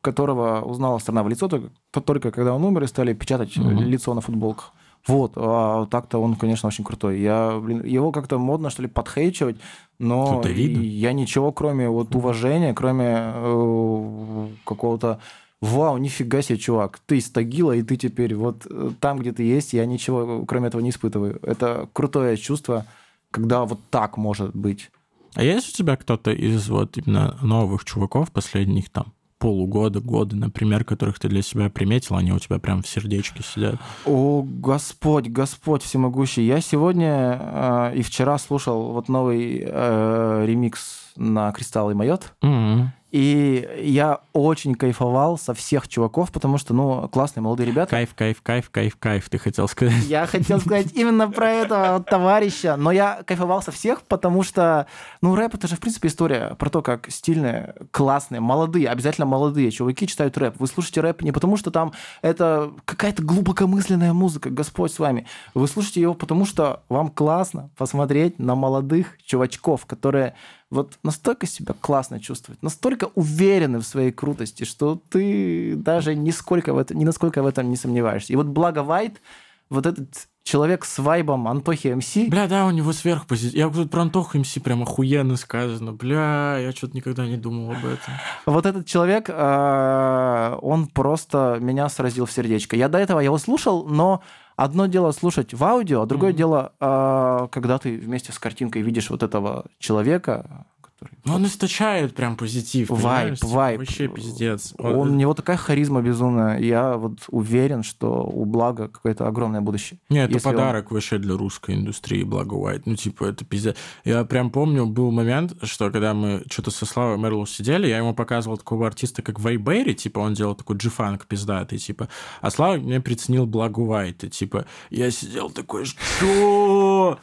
которого узнала страна в лицо только, только когда он умер и стали печатать угу. лицо на футболках. Вот, а так-то он, конечно, очень крутой. Я, блин, его как-то модно, что ли, подхейчивать, но я ничего, кроме вот уважения, кроме э, какого-то вау, нифига себе, чувак, ты из Тагила, и ты теперь вот э, там, где ты есть, я ничего, кроме этого, не испытываю. Это крутое чувство, когда вот так может быть. А есть у тебя кто-то из вот именно новых чуваков, последних там полугода, года, например, которых ты для себя приметил, они у тебя прям в сердечке сидят? О, Господь, Господь всемогущий. Я сегодня э, и вчера слушал вот новый э, ремикс на «Кристалл и Майот». Mm-hmm. И я очень кайфовал со всех чуваков, потому что, ну, классные молодые ребята. Кайф, кайф, кайф, кайф, кайф, ты хотел сказать. Я хотел сказать именно про этого товарища, но я кайфовал со всех, потому что, ну, рэп это же, в принципе, история про то, как стильные, классные, молодые, обязательно молодые чуваки читают рэп. Вы слушаете рэп не потому, что там это какая-то глубокомысленная музыка, Господь с вами. Вы слушаете его потому, что вам классно посмотреть на молодых чувачков, которые вот настолько себя классно чувствуют, настолько уверены в своей крутости, что ты даже нисколько в этом, ни насколько в этом не сомневаешься. И вот благо Вайт, вот этот человек с вайбом Антохи МС. Бля, да, у него сверхпозиция. Я тут про Антоху МС прям охуенно сказано. Бля, я что-то никогда не думал об этом. Вот этот человек, а, он просто меня сразил в сердечко. Я до этого его слушал, но Одно дело слушать в аудио, а другое mm-hmm. дело, а, когда ты вместе с картинкой видишь вот этого человека, который... Ну, он источает прям позитив. Вайп, вайп. Вообще пиздец. Он, у него такая харизма безумная. Я вот уверен, что у Блага какое-то огромное будущее. Нет, это подарок он... вообще для русской индустрии, Благо Уайт. Ну, типа, это пиздец. Я прям помню, был момент, что когда мы что-то со Славой Мерлоу сидели, я ему показывал такого артиста, как Вайберри, типа, он делал такой джифанк пиздатый, типа. А Слава мне приценил Благо Уайт, и, типа, я сидел такой, что?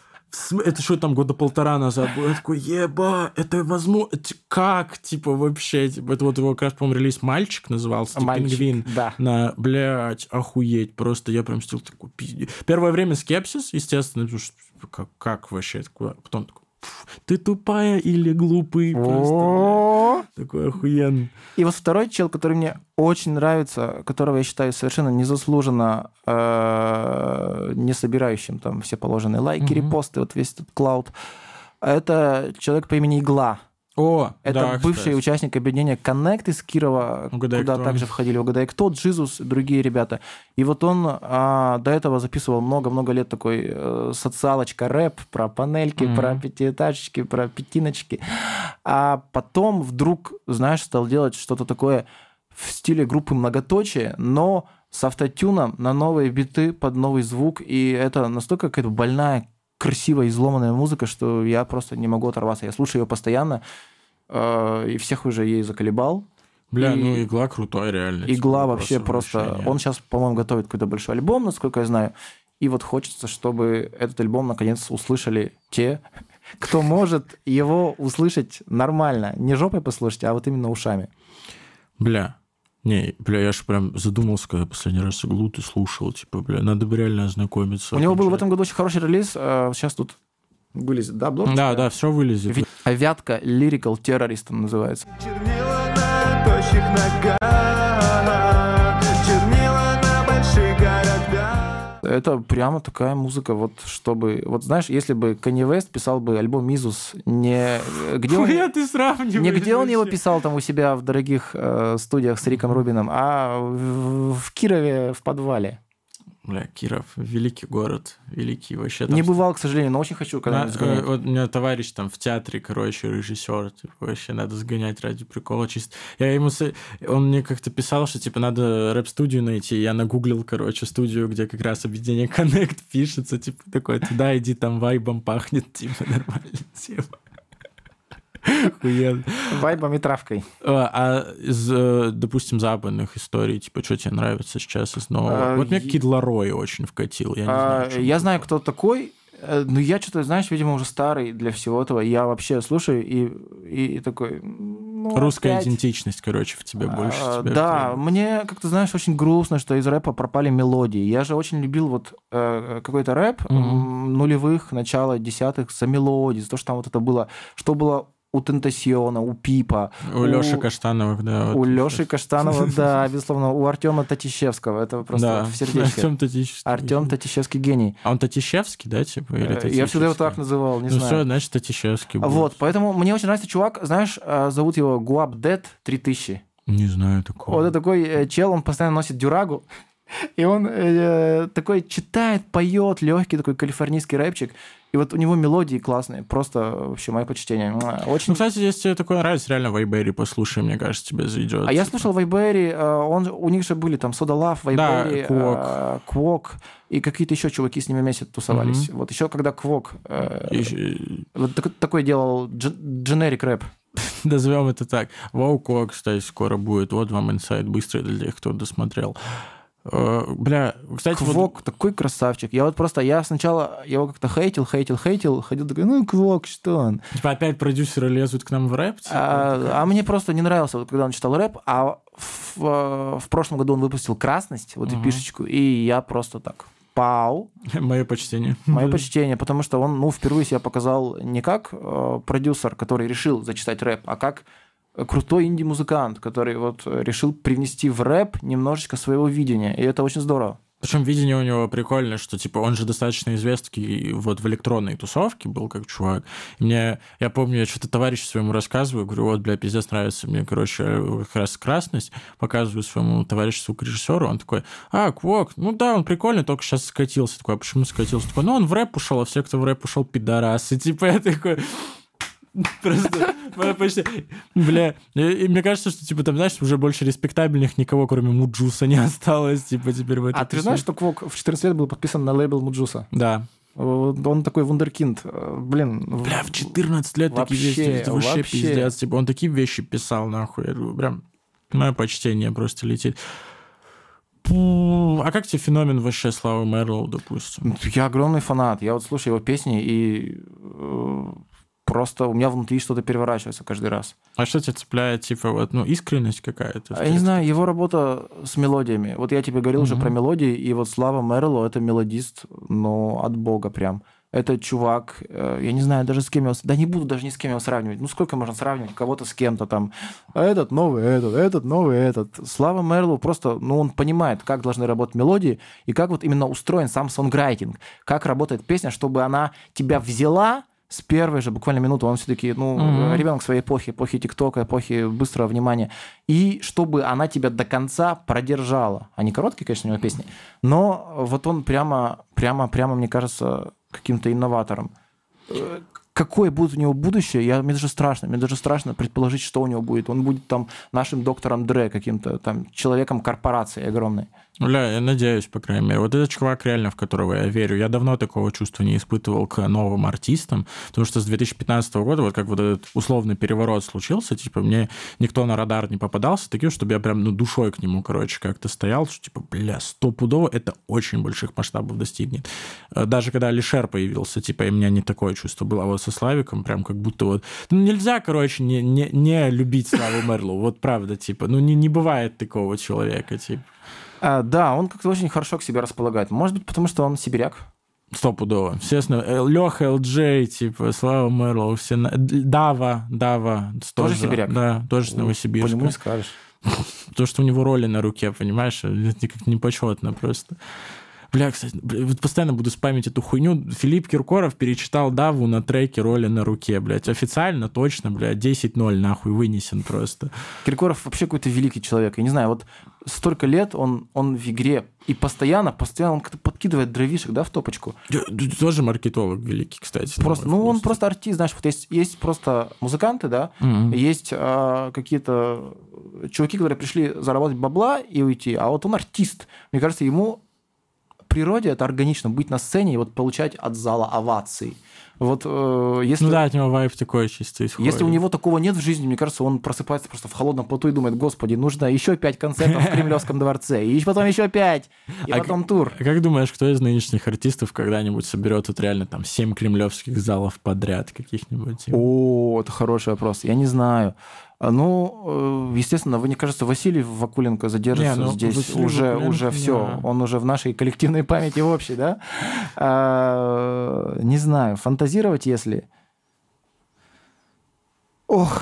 Это что там года полтора назад было? Я такой, еба, это возможно, как, типа, вообще, типа, это вот его, как по-моему, релиз «Мальчик» назывался, типа, Мальчик, «Пингвин». Да. На, блядь, охуеть, просто я прям стил такой, пиздец. Первое время скепсис, естественно, потому что, как, как вообще, такое, потом такой, ты тупая или глупый? Просто, такой охуенный. И вот второй чел, который мне очень нравится, которого я считаю совершенно незаслуженно э, не собирающим там все положенные лайки, репосты, вот весь этот клауд, это человек по имени Игла. О, это да, бывший кстати. участник объединения Connect из Кирова, Угадай, куда кто. также входили Угадай кто, Джизус, другие ребята. И вот он а, до этого записывал много-много лет такой э, социалочка рэп про панельки, mm-hmm. про пятиэтажечки, про пятиночки. А потом вдруг, знаешь, стал делать что-то такое в стиле группы многоточие, но с автотюном на новые биты под новый звук. И это настолько какая-то больная красивая, изломанная музыка, что я просто не могу оторваться. Я слушаю ее постоянно, э, и всех уже ей заколебал. Бля, и... ну игла крутой, реально. Игла типа, вообще просто... Решение. Он сейчас, по-моему, готовит какой-то большой альбом, насколько я знаю. И вот хочется, чтобы этот альбом наконец услышали те, кто может его услышать нормально. Не жопой послушать, а вот именно ушами. Бля, не, бля, я же прям задумался, когда последний раз иглу ты слушал, типа, бля, надо бы реально ознакомиться. У него был в этом году очень хороший релиз, сейчас а, тут вылезет, да, блок? Да, да, все вылезет. Авятка Lyrical Terrorist называется. Чернила на тощих ногах Это прямо такая музыка, вот чтобы... Вот знаешь, если бы Kanye West писал бы альбом «Мизус» не... Где он, ты сравниваешь не где он его писал там у себя в дорогих э, студиях с Риком Рубином, а в, в Кирове в подвале. Бля, Киров, великий город, великий вообще. там Не бывал, к сожалению, но очень хочу когда-нибудь э, сгонять. вот у меня товарищ там в театре, короче, режиссер, типа, вообще надо сгонять ради прикола чисто. Я ему, с- он мне как-то писал, что, типа, надо рэп-студию найти. Я нагуглил, короче, студию, где как раз объединение Connect пишется, типа, такой, туда иди, там вайбом пахнет, типа, нормально, типа. Охуенно. Вайбом и травкой. А а из, э, допустим, западных историй, типа, что тебе нравится сейчас из нового? А, Вот мне Кид Ларой очень вкатил, я не А, знаю. Я кто такой, но я что-то, знаешь, видимо, уже старый для всего этого. Я вообще слушаю и, и, и такой... ну, Русская опять. идентичность, короче, в тебе больше. А, тебя Да, это- мне как-то, знаешь, очень грустно, что из рэпа пропали мелодии. Я же очень любил вот э, какой-то рэп м, нулевых, начала десятых за мелодии, за то, что там вот это было, что было у Тентасиона, у Пипа, У Лёши Каштановых, да. у вот. Лёши Каштанова, да, безусловно, у Артема Татищевского. Это просто Да, в сердечке. Артем Татищевский. Артем Татищевский гений. А он Татищевский, да, типа? Или Э, Я всегда его так Татищевский? называл, не Ну все, знаю. значит, Татищевский. будет. Вот, поэтому мне очень нравится чувак, знаешь, э, зовут его Гуап Дед 3000. Не знаю такого. Вот это такой э, чел, он постоянно носит дюрагу, и он э, такой читает, поет, легкий такой калифорнийский рэпчик. И вот у него мелодии классные, просто вообще мое почтение. Очень... Ну, кстати, если тебе такое нравится, реально Вайбери послушай, мне кажется, тебе зайдет. А я слушал Вайбери, э, он, у них же были там Сода Лав, Вайбери, Квок. э, Квок, и какие-то еще чуваки с ними вместе тусовались. Вот еще когда Квок э, вот так- такой делал дженерик рэп. Назовем это так. Вауко, кстати, скоро будет. Вот вам инсайт быстрый для тех, кто досмотрел. Э, Бля, кстати, вот- Квок такой красавчик. Я вот просто, я сначала его как-то хейтил, хейтил, хейтил, ходил такой, ну, Квок, что он? типа опять продюсеры лезут к нам в рэп. типа, А, а мне просто не нравился, вот, когда он читал рэп, а в, э, в прошлом году он выпустил «Красность», вот Мгм. эпишечку, и я просто так, пау, Мое почтение. мое почтение, потому что он, ну, впервые себя показал не как э, продюсер, который решил зачитать рэп, а как крутой инди-музыкант, который вот э, решил привнести в рэп немножечко своего видения, и это очень здорово. Причем видение у него прикольное, что типа он же достаточно известный вот в электронной тусовке был как чувак. И мне, я помню, я что-то товарищу своему рассказываю, говорю, вот, бля, пиздец нравится мне, короче, как раз красность, показываю своему товарищу, сука, режиссеру, он такой, а, Квок, ну да, он прикольный, только сейчас скатился. Такой, а почему скатился? Такой, ну он в рэп ушел, а все, кто в рэп ушел, пидорасы. Типа я такой, Просто почти... Бля, и, мне кажется, что, типа, там, знаешь, уже больше респектабельных никого, кроме Муджуса, не осталось, типа, теперь в А ты знаешь, что Квок в 14 лет был подписан на лейбл Муджуса? Да. Он такой вундеркинд. Э, Блин. Бля, в 14 лет такие Вообще, вещи, это вообще, вообще. пиздец. Типа, он такие вещи писал, нахуй. Я говорю, Прям, мое почтение просто летит. А как тебе феномен вообще Славы Мерлоу, допустим? Я огромный фанат. Я вот слушаю его песни, и э, просто у меня внутри что-то переворачивается каждый раз. А что тебя цепляет, типа, вот, ну, искренность какая-то? Я не знаю, его работа с мелодиями. Вот я тебе говорил уже Мгм. про мелодии, и вот Слава Мерлоу — это мелодист, ну, от бога прям. Это чувак, э, я не знаю даже с кем его... Да не буду даже ни с кем его сравнивать. Ну, сколько можно сравнивать кого-то с кем-то там? А Этот новый, этот, этот новый, этот. Слава Мерлоу просто, ну, он понимает, как должны работать мелодии, и как вот именно устроен сам сонграйтинг. Как работает песня, чтобы она тебя взяла с первой же буквально минуты. Он все-таки, ну, Мгм. ребенок своей эпохи, эпохи ТикТока, эпохи быстрого внимания. И чтобы она тебя до конца продержала. Они короткие, конечно, у него песни, но вот он прямо, прямо, прямо, мне кажется, каким-то инноватором. Э, Какое будет у него будущее, я, мне даже страшно. Мне даже страшно предположить, что у него будет. Он будет там нашим доктором Дре, каким-то там человеком корпорации огромной. Бля, я надеюсь, по крайней мере. Вот этот чувак реально, в которого я верю. Я давно такого чувства не испытывал к новым артистам, потому что с 2015 года, вот как вот этот условный переворот случился, типа, мне никто на радар не попадался, таким, чтобы я прям, ну, душой к нему, короче, как-то стоял, что, типа, бля, стопудово это очень больших масштабов достигнет. Э, Даже когда Алишер появился, типа, и у меня не такое чувство было, а вот со Славиком прям как будто вот... Ну, нельзя, короче, не, не, не любить Славу Мерлу, вот правда, типа, ну, не, не бывает такого человека, типа. А, да, он как-то очень хорошо к себе располагает. Может быть, потому что он сибиряк. Стопудово. Естественно, Леха ЛД, типа, Слава Мерлоу, все... Дава, Дава. Тоже сибиряк? Да, тоже с По Новосибирска. нему не скажешь. Потому что у него роли на руке, понимаешь? Это никак не почетно просто. Бля, кстати, вот постоянно буду спамить эту хуйню. Филипп Киркоров перечитал Даву на треке роли на руке, блядь. Официально точно, блядь, 10-0 нахуй вынесен просто. Киркоров вообще какой-то великий человек. Я не знаю, вот столько лет он, он в игре, и постоянно, постоянно он как-то подкидывает дровишек, да, в топочку. Тоже маркетолог великий, кстати. Просто, ну, он просто артист, знаешь, вот есть, есть просто музыканты, да, Мгм. есть а, какие-то чуваки, которые пришли заработать бабла и уйти, а вот он артист. Мне кажется, ему природе это органично, быть на сцене и вот получать от зала овации. Вот э, если, Ну да, от него вайп такой чисто исходит. если у него такого нет в жизни, мне кажется, он просыпается просто в холодном поту и думает, господи, нужно еще пять концертов в Кремлевском дворце, и потом еще пять, и А потом тур. А как думаешь, кто из нынешних артистов когда-нибудь соберет вот реально там 7 кремлевских залов подряд каких-нибудь? О, это хороший вопрос. Я не знаю. А, Ну, э, естественно, вы не кажется, Василий Вакуленко задержится Не, ну, здесь Василий уже, Вакуленко, уже все. да. Он уже в нашей коллективной памяти общей, да? А, не знаю, фантазировать, если. Ох,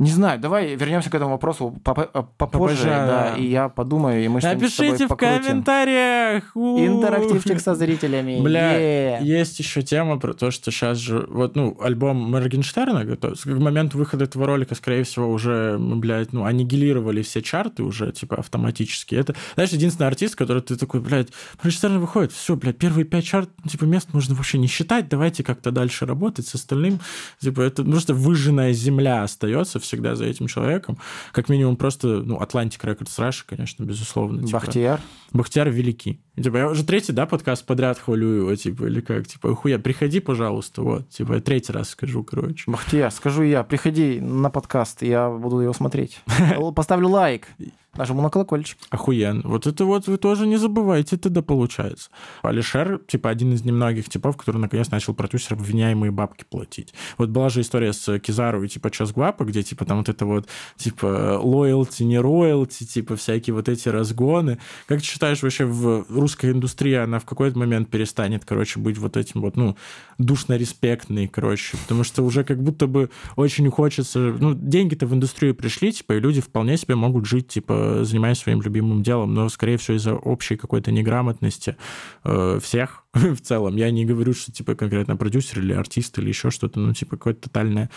не знаю, давай вернемся к этому вопросу э, попозже, Попозже, да, да. и я подумаю, и мы что-нибудь с тобой Напишите в покрутим. комментариях! У. Интерактивчик со зрителями. Бля, Е. есть еще тема про то, что сейчас же, вот, ну, альбом Моргенштерна готов. К моменту выхода этого ролика, скорее всего, уже, блядь, ну, аннигилировали все чарты уже, типа, автоматически. Это, знаешь, единственный артист, который ты такой, блядь, Моргенштерн выходит, все, блядь, первые пять чарт, типа, мест можно вообще не считать, давайте как-то дальше работать с остальным. Типа, это просто выжженная земля остается всегда за этим человеком. Как минимум просто, ну, Atlantic Records Russia, конечно, безусловно. типа. Бахтияр. Бахтияр великий. Типа, я уже третий, да, подкаст подряд хвалю его, типа, или как, типа, хуя, приходи, пожалуйста, вот, типа, я третий раз скажу, короче. Бахтияр, скажу я, приходи на подкаст, я буду его смотреть. Поставлю лайк, нажму на колокольчик. Охуенно. Вот это вот вы тоже не забывайте тогда получается. Алишер, типа, один из немногих типов, который наконец начал продюсерам вменяемые бабки платить. Вот была же история с Кизару и, типа, Час Гуапа, где, типа, там вот это вот, типа, лоялти, не роялти, типа, всякие вот эти разгоны. Как ты считаешь, вообще в русской индустрии она в какой-то момент перестанет, короче, быть вот этим вот, ну, душно-респектной, короче, потому что уже как будто бы очень хочется... Ну, деньги-то в индустрию пришли, типа, и люди вполне себе могут жить, типа, занимаясь своим любимым делом, но, скорее всего, из-за общей какой-то неграмотности э, всех в целом. Я не говорю, что, типа, конкретно продюсер или артист или еще что-то, ну, типа, какое-то тотальное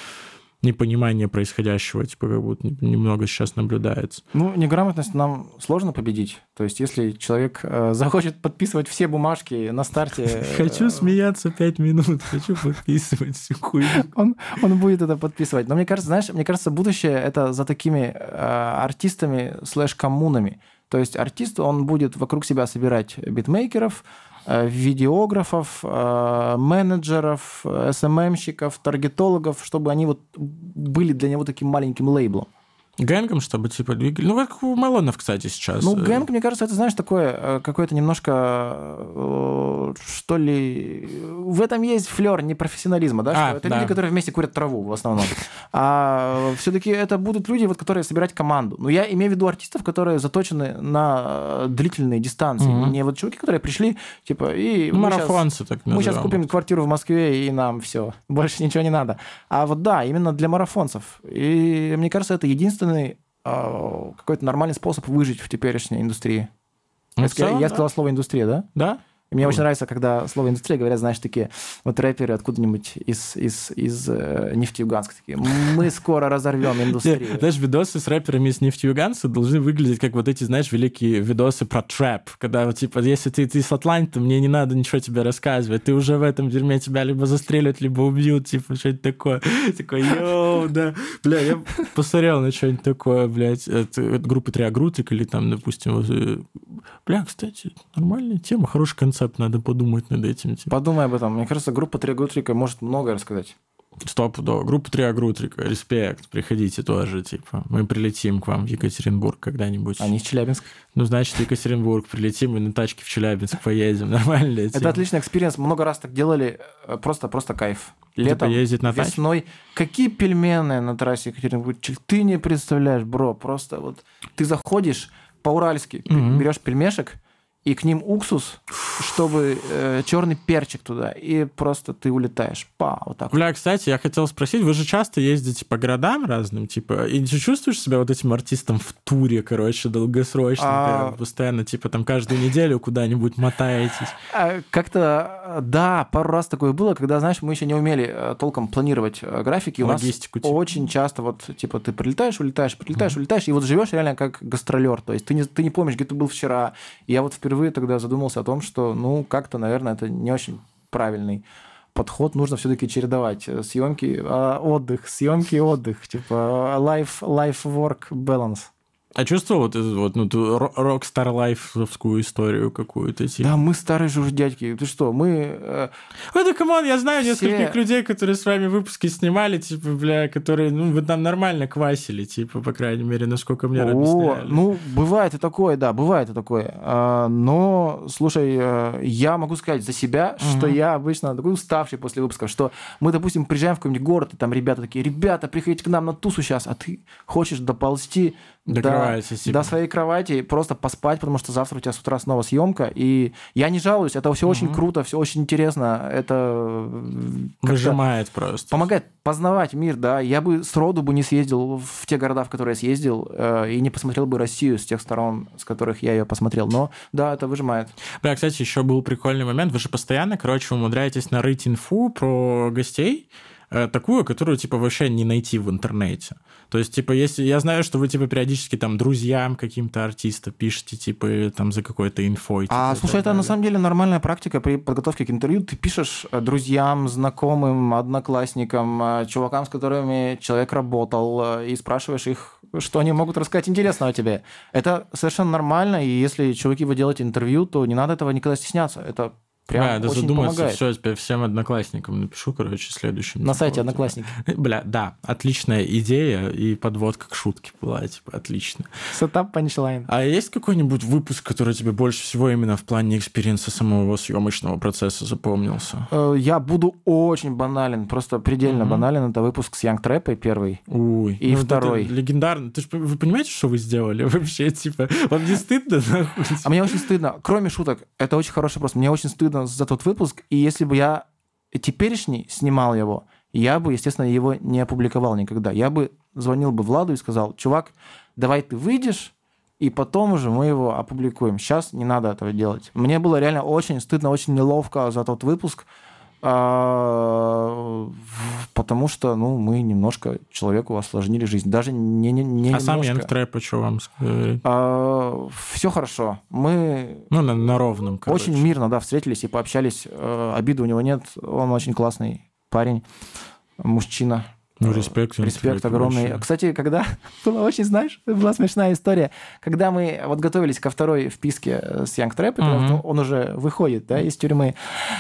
непонимание происходящего, типа, как будто немного сейчас наблюдается. Ну, неграмотность нам сложно победить. То есть, если человек э, захочет подписывать все бумажки на старте... э, Хочу смеяться пять минут, хочу подписывать всю хуйню. Он, он будет это подписывать. Но мне кажется, знаешь, мне кажется, будущее это за такими э, артистами слэш-коммунами. То есть артист, он будет вокруг себя собирать битмейкеров, видеографов, э, менеджеров, э, СММщиков, таргетологов, чтобы они вот были для него таким маленьким лейблом. Гэнгом, чтобы, типа, двигали. Ну, как у Мелонов, кстати, сейчас. Ну, Э, гэнг, мне кажется, это, знаешь, такое, э, какое-то немножко, э, что ли... В этом есть флер непрофессионализма, да? А, что это да. люди, которые вместе курят траву в основном. А все-таки это будут люди, вот, которые собирать команду. Но я имею в виду артистов, которые заточены на э, длительные дистанции. Не вот чуваки, которые пришли, типа, и Ну, марафонцы, так мы сейчас купим квартиру в Москве, и нам все. Больше ничего не надо. А вот да, именно для марафонцев. И мне кажется, это единственный а, какой-то нормальный способ выжить в теперешней индустрии. Ну, я, целом, я да. сказал слово индустрия, да? Да? И мне очень нравится, когда слово индустрия говорят, знаешь, такие вот рэперы откуда-нибудь из, из, из э, Нефтеюганска такие. Мы скоро разорвем индустрию. Знаешь, видосы с рэперами из нефтеюганца должны выглядеть как вот эти, знаешь, великие видосы про трэп. Когда, вот, типа, если ты, ты с Атланты, то мне не надо ничего тебе рассказывать. Ты уже в этом дерьме тебя либо застрелят, либо убьют, типа, что-нибудь такое. Такой, йоу, да. Бля, я посмотрел на что-нибудь такое, блядь, от, от группы Триагрутрика или там, допустим, э, бля, кстати, нормальная тема, хороший концепт, надо подумать над этим. Типа. Подумай об этом. Мне кажется, группа Триагрутрика может многое рассказать. Стоп, да, группа Триагрутрика, респект, приходите тоже, типа, мы прилетим к вам в Екатеринбург когда-нибудь. Они из Челябинска. Ну, значит, в Екатеринбург прилетим и на тачке в Челябинск поедем, нормально. Это отличный experience. Много раз так делали. э, Просто, просто кайф. Летом Летом, ездить на тачке? весной. Какие пельмены на трассе Екатеринбург? Ты не представляешь, бро. Просто вот ты заходишь по-уральски, Мгм. берешь пельмешек, и к ним уксус, чтобы э, черный перчик туда, и просто ты улетаешь. Па, вот так. Бля, кстати, я хотел спросить, вы же часто ездите по городам разным, типа, и ты чувствуешь себя вот этим артистом в туре, короче, долгосрочно, А. постоянно, типа, там каждую неделю куда-нибудь мотаетесь? А, Как-то, да, пару раз такое было, когда, знаешь, мы еще не умели э, толком планировать э, графики. У нас Логистику, типа. очень часто вот, типа, ты прилетаешь, улетаешь, прилетаешь, улетаешь, и вот живешь реально как гастролер. То есть ты не, ты не помнишь, где ты был вчера. Я вот впервые тогда задумался о том, что, ну, как-то, наверное, это не очень правильный подход. Нужно все-таки чередовать э, съемки, а, отдых, съемки и отдых. Типа life, life work balance. А чувствовал вот, эту вот ну, рок-стар лайфовскую историю какую-то? Типа? Да, мы старые же уже дядьки. Ты что, мы... э, Ой, да come on, я знаю Все- нескольких людей, которые с вами выпуски снимали, типа, бля, которые, ну, вы там нормально квасили, типа, по крайней мере, насколько мне О, объясняли. ну, бывает и такое, да, бывает и такое. А, Но, слушай, э, я могу сказать за себя, что Мгм. я обычно такой уставший после выпусков, что мы, допустим, приезжаем в какой-нибудь город, и там ребята такие, ребята, приходите к нам на тусу сейчас, а ты хочешь доползти До до, кровати, типа. до своей кровати, просто поспать, потому что завтра у тебя с утра снова съемка. И я не жалуюсь, это все очень Мгм. круто, все очень интересно. Это э, Выжимает просто. помогает познавать мир, да. Я бы сроду бы не съездил в те города, в которые я съездил, э, и не посмотрел бы Россию с тех сторон, с которых я ее посмотрел. Но да, это выжимает. Бля, кстати, еще был прикольный момент. Вы же постоянно, короче, умудряетесь нарыть инфу про гостей, такую, которую, типа, вообще не найти в интернете. То есть, типа, если... Я знаю, что вы, типа, периодически там друзьям каким-то артиста пишете, типа, там, за какой-то инфой. А, типа, и слушай, это на далее. самом деле нормальная практика при подготовке к интервью. Ты пишешь э, друзьям, знакомым, одноклассникам, э, чувакам, с которыми человек работал, э, и спрашиваешь их, что они могут рассказать интересного тебе. Это совершенно нормально, и если, чуваки, вы делаете интервью, то не надо этого никогда стесняться. Это прям Бля, да очень задуматься, помогает. все, теперь всем одноклассникам напишу, короче, следующим. На типа, сайте вот, Одноклассники. Бля, да, отличная идея и подводка к шутке была, типа, отлично. Setup, punchline. А есть какой-нибудь выпуск, который тебе больше всего именно в плане experience а самого съемочного процесса запомнился? Э, Я буду очень банален, просто предельно Мгм. банален. Это выпуск с Young Trapp ой первый. Ой. И ну вот это второй. легендарно. Ты ж, вы понимаете, что вы сделали? Вообще, типа, вам не стыдно? нахуй? А мне очень стыдно, кроме шуток, это очень хороший вопрос, мне очень стыдно за тот выпуск, и если бы я теперешний снимал его, я бы, естественно, его не опубликовал никогда. Я бы звонил бы Владу и сказал, чувак, давай ты выйдешь, и потом уже мы его опубликуем. Сейчас не надо этого делать. Мне было реально очень стыдно, очень неловко за тот выпуск, а, потому что, ну, мы немножко человеку осложнили жизнь. Даже не, не, не А сам. Янг Трэп, что вам говорит? все хорошо. Мы Ну, на, на ровном, короче. очень мирно, да, встретились и пообщались. Э, Обиды у него нет. Он очень классный парень, мужчина. Ну, Э, респект. Респект огромный. вообще. Кстати, когда была очень, знаешь, была смешная история, когда мы вот готовились ко второй вписке э, с потому Мгм. что он уже выходит, да, из тюрьмы,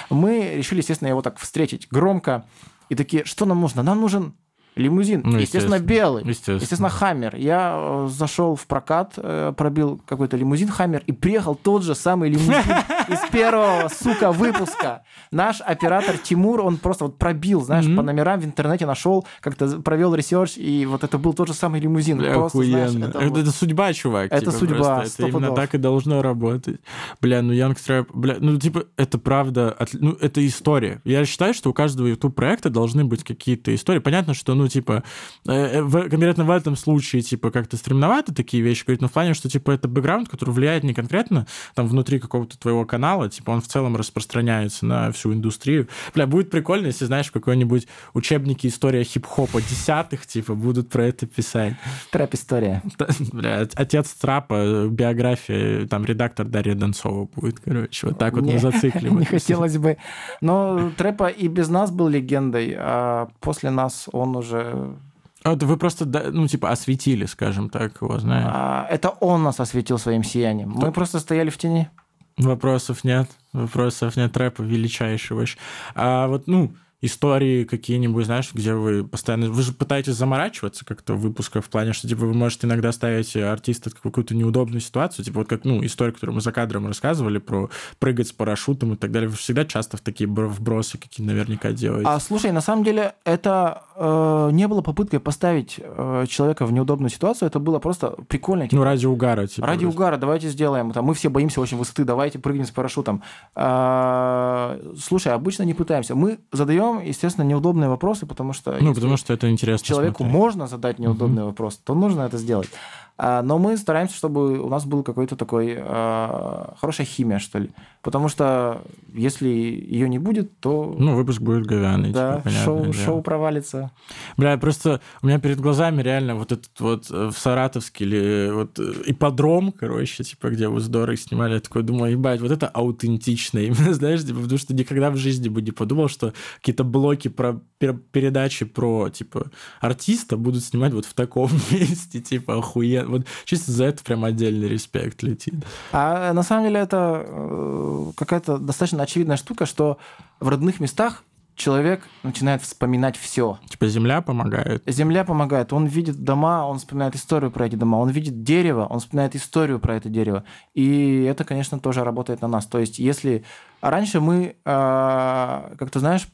мы решили, естественно, его так встретить громко и такие, что нам нужно? Нам нужен лимузин, Ну, естественно, естественно. белый. Естественно. Естественно, Хаммер. Я э, зашел в прокат, э, пробил какой-то лимузин Хаммер и приехал тот же самый лимузин из первого, сука, выпуска. Наш оператор Тимур, он просто вот пробил, знаешь, по номерам в интернете нашел, как-то провел research, и вот это был тот же самый лимузин. Просто, знаешь, это это, вот- это судьба, чувак. Это типа, судьба, просто. Это именно пудов. так и должно работать. Бля, ну Трэп, бля, ну типа это правда, от- ну это история. Я считаю, что у каждого YouTube проекта должны быть какие-то истории. Понятно, что ну типа э, э, в- конкретно в этом случае типа как-то стремновато такие вещи говорить, но в плане, что типа это бэкграунд, который влияет не конкретно там внутри какого-то твоего канала, типа он в целом распространяется на всю индустрию. Бля, будет прикольно, если знаешь, какой-нибудь учебнике история хип-хопа десятых, типа, будут про это писать. Трэп-история. Бля, от- отец Трапа, биография, там редактор Дарья Донцова будет, короче, вот так вот Не- мы зацикливаемся. Не хотелось бы. Но Трэпа и без нас был легендой, а после нас он уже... А Вот вы просто, ну, типа, осветили, скажем так, его, знаешь. а, Это он нас осветил своим сиянием. Мы просто стояли в тени. Вопросов нет, вопросов нет, рэпа величайший вообще. А вот, ну, истории какие-нибудь, знаешь, где вы постоянно... Вы же пытаетесь заморачиваться как-то в выпусках в плане, что, типа, вы можете иногда ставить артиста в какую-то неудобную ситуацию, типа, вот как, ну, история, которую мы за кадром рассказывали, про прыгать с парашютом и так далее. Вы всегда часто в такие бр- вбросы какие наверняка делаете. А слушай, на самом деле это э, не было попыткой поставить э, человека в неудобную ситуацию, это было просто прикольно. типа, Ну, ради угара, типа. Ради просто. угара, давайте сделаем. Там, мы все боимся очень высоты, давайте прыгнем с парашютом. А, слушай, обычно не пытаемся. Мы задаем, естественно, неудобные вопросы, потому что Ну, потому что это интересно человеку смотреть. можно задать неудобный вопрос, то нужно это сделать. А, но мы стараемся, чтобы у нас был какой-то такой а, хорошая химия, что ли. Потому что если ее не будет, то Ну, выпуск будет говяный, да, типа, шоу, дело. шоу провалится. Бля, просто у меня перед глазами реально вот этот вот э, в Саратовске или вот э, ипподром, короче, типа, где вы здорово снимали, я такой думаю, ебать, вот это аутентично, именно, знаешь, типа, потому что никогда в жизни бы не подумал, что какие-то блоки про пер- передачи про, типа, артиста будут снимать вот в таком месте, типа, охуенно. Вот чисто за это прям отдельный респект летит. А на самом деле это э, какая-то достаточно очевидная штука, что в родных местах человек начинает вспоминать все. Типа, земля помогает. Земля помогает. Он видит дома, он вспоминает историю про эти дома. Он видит дерево, он вспоминает историю про это дерево. И это, конечно, тоже работает на нас. То есть, если а раньше мы, э, как ты знаешь,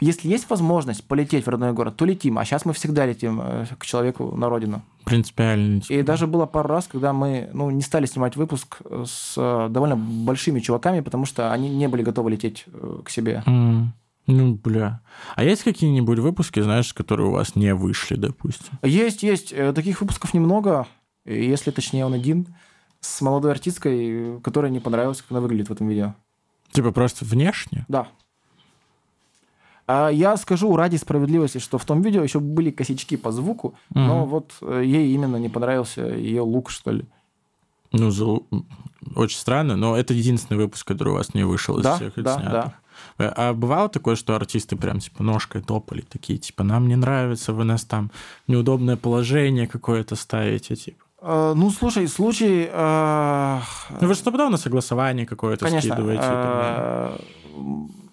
если есть возможность полететь в родной город, то летим. А сейчас мы всегда летим э, к человеку на родину. Принципиально. И даже было пару раз, когда мы ну, не стали снимать выпуск с э, довольно большими чуваками, потому что они не были готовы лететь э, к себе. М, Ну, бля. А есть какие-нибудь выпуски, знаешь, которые у вас не вышли, допустим? Есть, есть. Таких выпусков немного, если точнее он один, с молодой артисткой, которая не понравилась, как она выглядит в этом видео. Типа просто внешне? Да. А Я скажу ради справедливости, что в том видео еще были косячки по звуку, но Мгм. вот э, ей именно не понравился ее лук, что ли. Ну, за- очень странно, но это единственный выпуск, который у вас не вышел из Да, всех да, снятых. Э, А бывало такое, что артисты прям типа ножкой топали, такие, типа, нам не нравится, вы нас там неудобное положение какое-то ставите, типа. Э, Ну, слушай, случай... э, Ну, вы же стопудово на согласование какое-то Конечно. скидываете. э,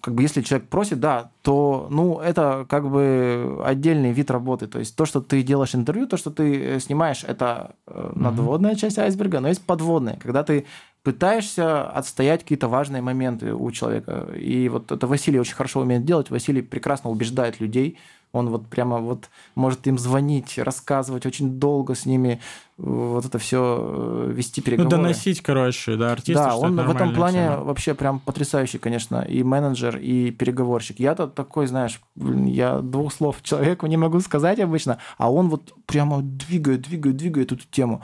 Как бы если человек просит, да, то, ну, это как бы отдельный вид работы. То есть то, что ты делаешь интервью, то, что ты э, снимаешь, это э, надводная часть айсберга, но есть подводная, когда ты пытаешься отстоять какие-то важные моменты у человека. И вот это Василий очень хорошо умеет делать. Василий прекрасно убеждает людей. Он вот прямо вот может им звонить, рассказывать очень долго с ними, э, вот это все вести Ну, переговоры. доносить, короче, да, артиста, Да, он в этом плане тема. вообще прям потрясающий, конечно, и менеджер, и переговорщик. Я-то такой, знаешь, я двух слов человеку не могу сказать обычно, а он вот прямо двигает, двигает, двигает эту тему.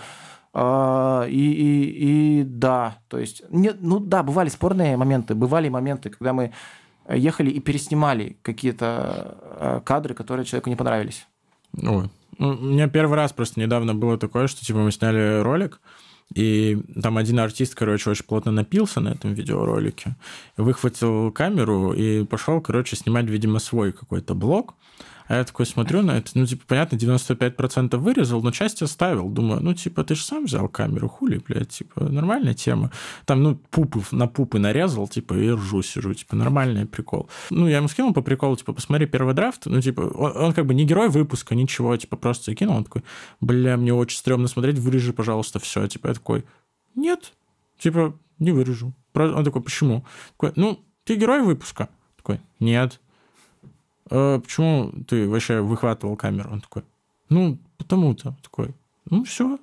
А, И, и, и да, то есть, нет, ну да, бывали спорные моменты, бывали моменты, когда мы ехали и переснимали какие-то э, кадры, которые человеку не понравились. Ой. Ну, у меня первый раз просто недавно было такое, что типа мы сняли ролик, и там один артист, короче, очень плотно напился на этом видеоролике, выхватил камеру и пошел, короче, снимать, видимо, свой какой-то блог. А я такой смотрю на это, ну, типа, понятно, 95% вырезал, но часть оставил. Думаю, ну, типа, ты же сам взял камеру, хули, блядь, типа, нормальная тема. Там, ну, пупы на пупы нарезал, типа, и ржу сижу, типа, нормальный прикол. Ну, я ему скинул по приколу, типа, посмотри первый драфт, ну, типа, он, он как бы не герой выпуска, ничего, типа, просто закинул, он такой, бля, мне очень стрёмно смотреть, вырежи, пожалуйста, все. Типа, я такой, нет, типа, не вырежу. Он такой, почему? Такой, ну, ты герой выпуска? Такой, нет. «Э, почему ты вообще выхватывал камеру? Он такой, ну, потому-то. Такой, ну, все.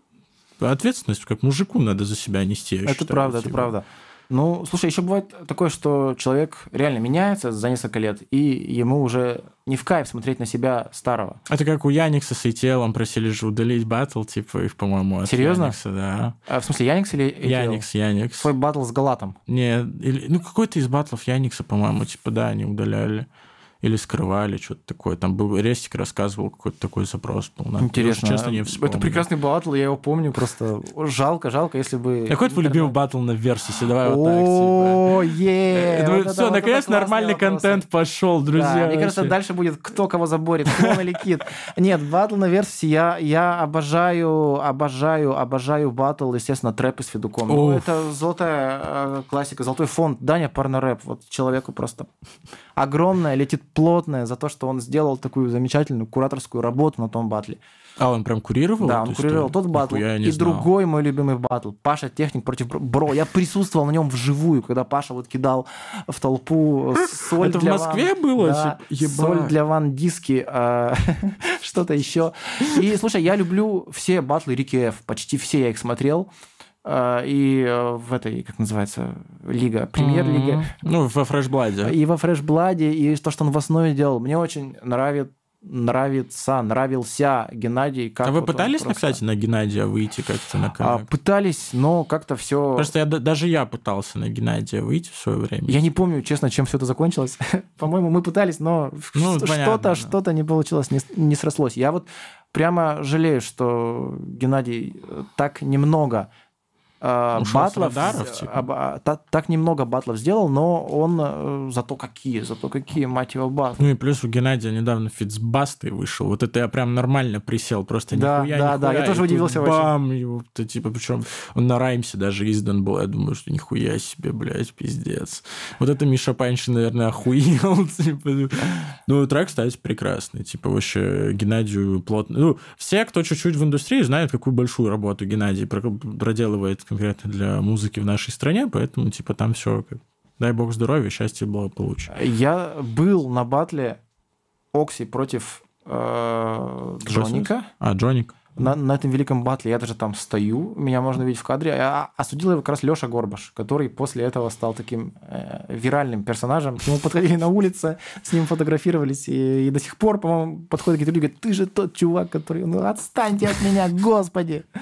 Ответственность как мужику надо за себя нести. Это считаю, правда, это типа. правда. Ну, слушай, еще бывает такое, что человек реально меняется за несколько лет, и ему уже не в кайф смотреть на себя старого. Это как у Яникса с Ителом просили же удалить батл, типа, их, по-моему, от Серьезно? Яникса, да. А, в смысле, Яникс или ATL? Яникс, Яникс. Свой батл с Галатом. Не, или, ну какой-то из батлов Яникса, по-моему, типа, да, они удаляли. Или скрывали, что-то такое. Там был Рестик рассказывал, какой-то такой запрос был. Надо- я Интересно. честно, не это вспомню. прекрасный батл, я его помню просто. Жалко, жалко, если бы... Какой твой любимый батл на Версусе? Давай вот так. О, е! Я это- все, это наконец нормальный контент пошел, друзья. Мне кажется, дальше будет кто кого заборет, клон или кит. Нет, батл на версии я, я обожаю, обожаю, обожаю батл, естественно, трэп с Федуком. Ну, это золотая э, классика, золотой фонд. Даня Порнорэп, вот человеку просто огромное, летит плотное за то, что он сделал такую замечательную кураторскую работу на том батле. А он прям курировал? Да, он курировал историю? тот батл. И знал. другой мой любимый батл. Паша Техник против Бро. Я присутствовал на нем вживую, когда Паша вот кидал в толпу соль Это в для Москве ван. было? Да, Ебать. соль для ван диски, а, что-то еще. И, слушай, я люблю все батлы Рики Ф. Почти все я их смотрел. А, И э, в этой, как называется, лига, премьер-лига. Мгм. Ну, во фрешбладе. И во фрешбладе, и то, что он в основе делал. Мне очень нравится, нравится, нравился Геннадий. Как А вы вот пытались, просто- кстати, на Геннадия выйти как-то на А, канал? пытались, но как-то все. Просто я, даже я пытался на Геннадия выйти в свое время. Я не помню, честно, чем все это закончилось. По-моему, мы пытались, но Ну, что-то, да. что-то не получилось, не, не срослось. Я вот прямо жалею, что Геннадий э, так немного э, Ушел с батлов, радаров, типа? об- а, та- так немного батлов сделал, но он э, зато какие, зато какие, мать его, батлы. Ну и плюс у Геннадия недавно фитцбасты вышел. Вот это я прям нормально присел. Просто Да, нихуя, да, да, нихуя. я тоже удивился очень. Бам! Его, то, типа, причем он на Раймсе даже издан был. Я думаю, что нихуя себе, блядь, пиздец. Вот это Миша Панчин, наверное, охуел. типа. Ну, трек, кстати, прекрасный. Типа, вообще, Геннадию плотно... Ну, все, кто чуть-чуть в индустрии, знают, какую большую работу Геннадий про- проделывает конкретно для музыки в нашей стране, поэтому, типа, там все Дай бог здоровья, счастья, благополучия. Я был на батле Окси против э, Джоника. А, Джоник? На, на этом великом батле я даже там стою, меня можно видеть в кадре. А осудил его как раз Леша Горбаш, который после этого стал таким э, виральным персонажем. К нему подходили на улице, с ним фотографировались, и, и до сих пор, по-моему, подходят какие-то люди, говорят, ты же тот чувак, который... Ну, отстаньте от меня, господи!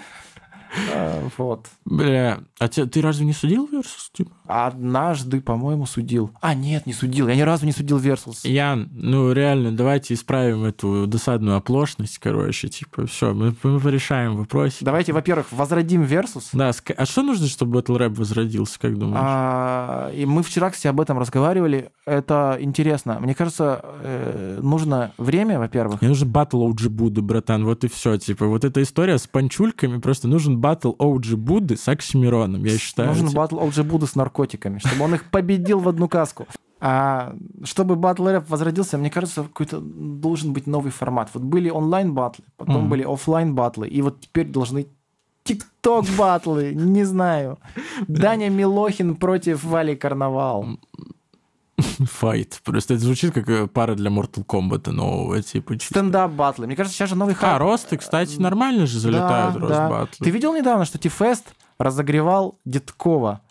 Вот. Бля, а те- ты разве не судил Versus? Типа? Однажды, по-моему, судил. А, нет, не судил. Я ни разу не судил Versus. Ян, ну реально, давайте исправим эту досадную оплошность, короче, типа, все, мы, мы порешаем вопросик. Давайте, во-первых, возродим Versus. Да, а что нужно, чтобы battle rap возродился, как думаешь? А, и мы вчера, кстати, об этом разговаривали. Это интересно. Мне кажется, э, нужно время, во-первых. Мне нужен батл OG Будды, братан, вот и все. Типа, вот эта история с панчульками, просто нужен батл OG Будды с Оксимироном, я считаю. Нужен батл OG Будда с наркотиками, чтобы он их победил в одну каску. А чтобы батл рэп возродился, мне кажется, какой-то должен быть новый формат. Вот были онлайн батлы, потом Мгм. были офлайн батлы, и вот теперь должны ТикТок батлы, не знаю. Даня Милохин против Вали Карнавал. Файт. Просто это звучит как э, пара для Mortal Kombat нового, типа. Стендап батлы. Мне кажется, сейчас же новый А, хайп. росты, кстати, нормально же залетают Да, рост да. батлы. Ты видел недавно, что Тифест разогревал Деткова?